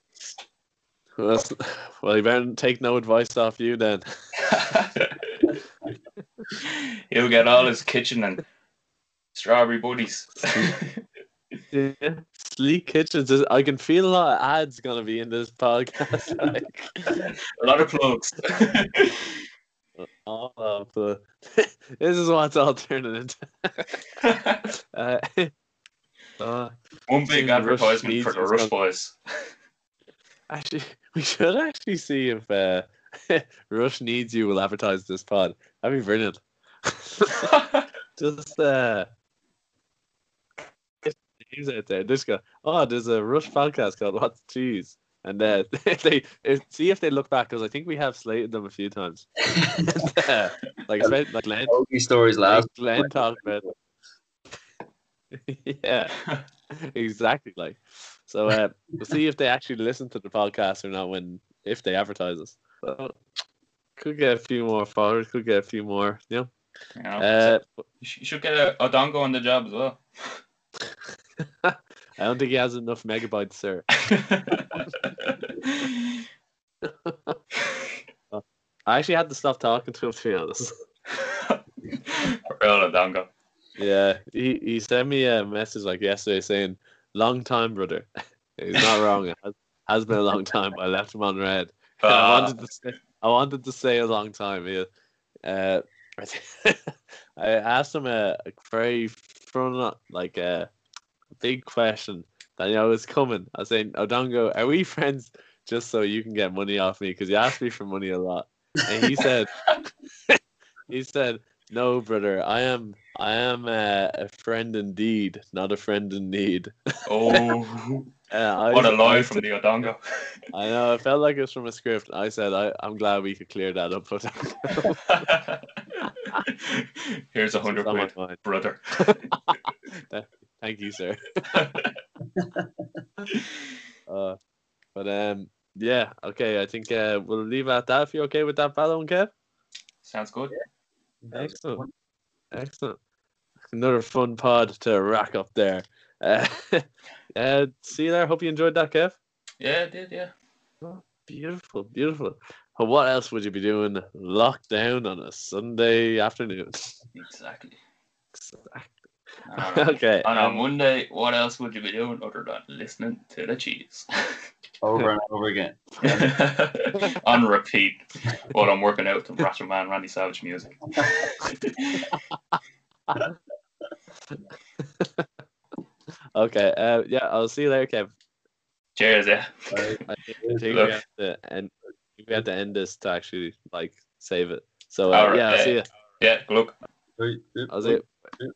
that's- well, he better take no advice off you then. [LAUGHS] He'll get all his kitchen and strawberry buddies. Yeah. Sleek Kitchens. I can feel a lot of ads gonna be in this podcast. [LAUGHS] like, a lot of plugs. all of the. [LAUGHS] this is what it's all turning into. uh, uh, One big advertisement for needs the Rush con- Boys. [LAUGHS] actually, [LAUGHS] we should actually see if uh, [LAUGHS] Rush needs you. Will advertise this pod. That'd be brilliant. Just uh, get names out there. Just go. Oh, there's a Rush podcast called What's Cheese, and uh, they if, see if they look back because I think we have slated them a few times. Uh, like especially- like Glenn, stories last. Glenn talked about. [LAUGHS] yeah, exactly. Like, so uh, we'll see if they actually listen to the podcast or not when if they advertise us. So, could get a few more followers. Could get a few more. You know. You know, Uh, sh- you should get a Odongo on the job as well. [LAUGHS] I don't think he has enough megabytes, sir. [LAUGHS] I actually had to stop talking to him to be honest. Real Odongo. Yeah, he, he sent me a message like yesterday saying, "Long time, brother." [LAUGHS] He's not wrong. It has, has been a long time. I left him on red. [LAUGHS] I Ah, wanted to say, I wanted to say a long time. Yeah. Uh, [LAUGHS] I asked him a, a very front, like a big question that I know was coming. I was saying, Odongo, are we friends just so you can get money off me? Because you asked me for money a lot. And he said, he said, no, brother, I am, I am uh, a friend indeed, not a friend in need. oh, [LAUGHS] Uh, I, what a I lie from the Odongo. [LAUGHS] I know. It felt like it was from a script. I said, I, I'm glad we could clear that up. [LAUGHS] Here's a It's hundred quid, mind. brother. Thank you, sir. uh, but um, yeah. Okay. I think uh, we'll leave it at that. If you're okay with that, Ballo Kev. Sounds good. Excellent. Excellent. Another fun pod to rack up there. Uh, [LAUGHS] uh, see you there. Hope you enjoyed that, Kev. Yeah, it did. Yeah. Beautiful, beautiful. But what else would you be doing locked down on a Sunday afternoon? Exactly. [LAUGHS] Exactly. On a- [LAUGHS] okay. on a um, Monday, what else would you be doing other than listening to the cheese? [LAUGHS] Over and over again. [LAUGHS] on repeat while I'm working out to Ratchet Man Randy Savage music. okay. Uh, yeah, I'll see you later, Kev. Cheers, yeah. I think, I think we Look. have to end. We have to end this to actually like save it. So uh, Alright, yeah, I'll yeah. see you. Yeah, look. Right, I'll see you.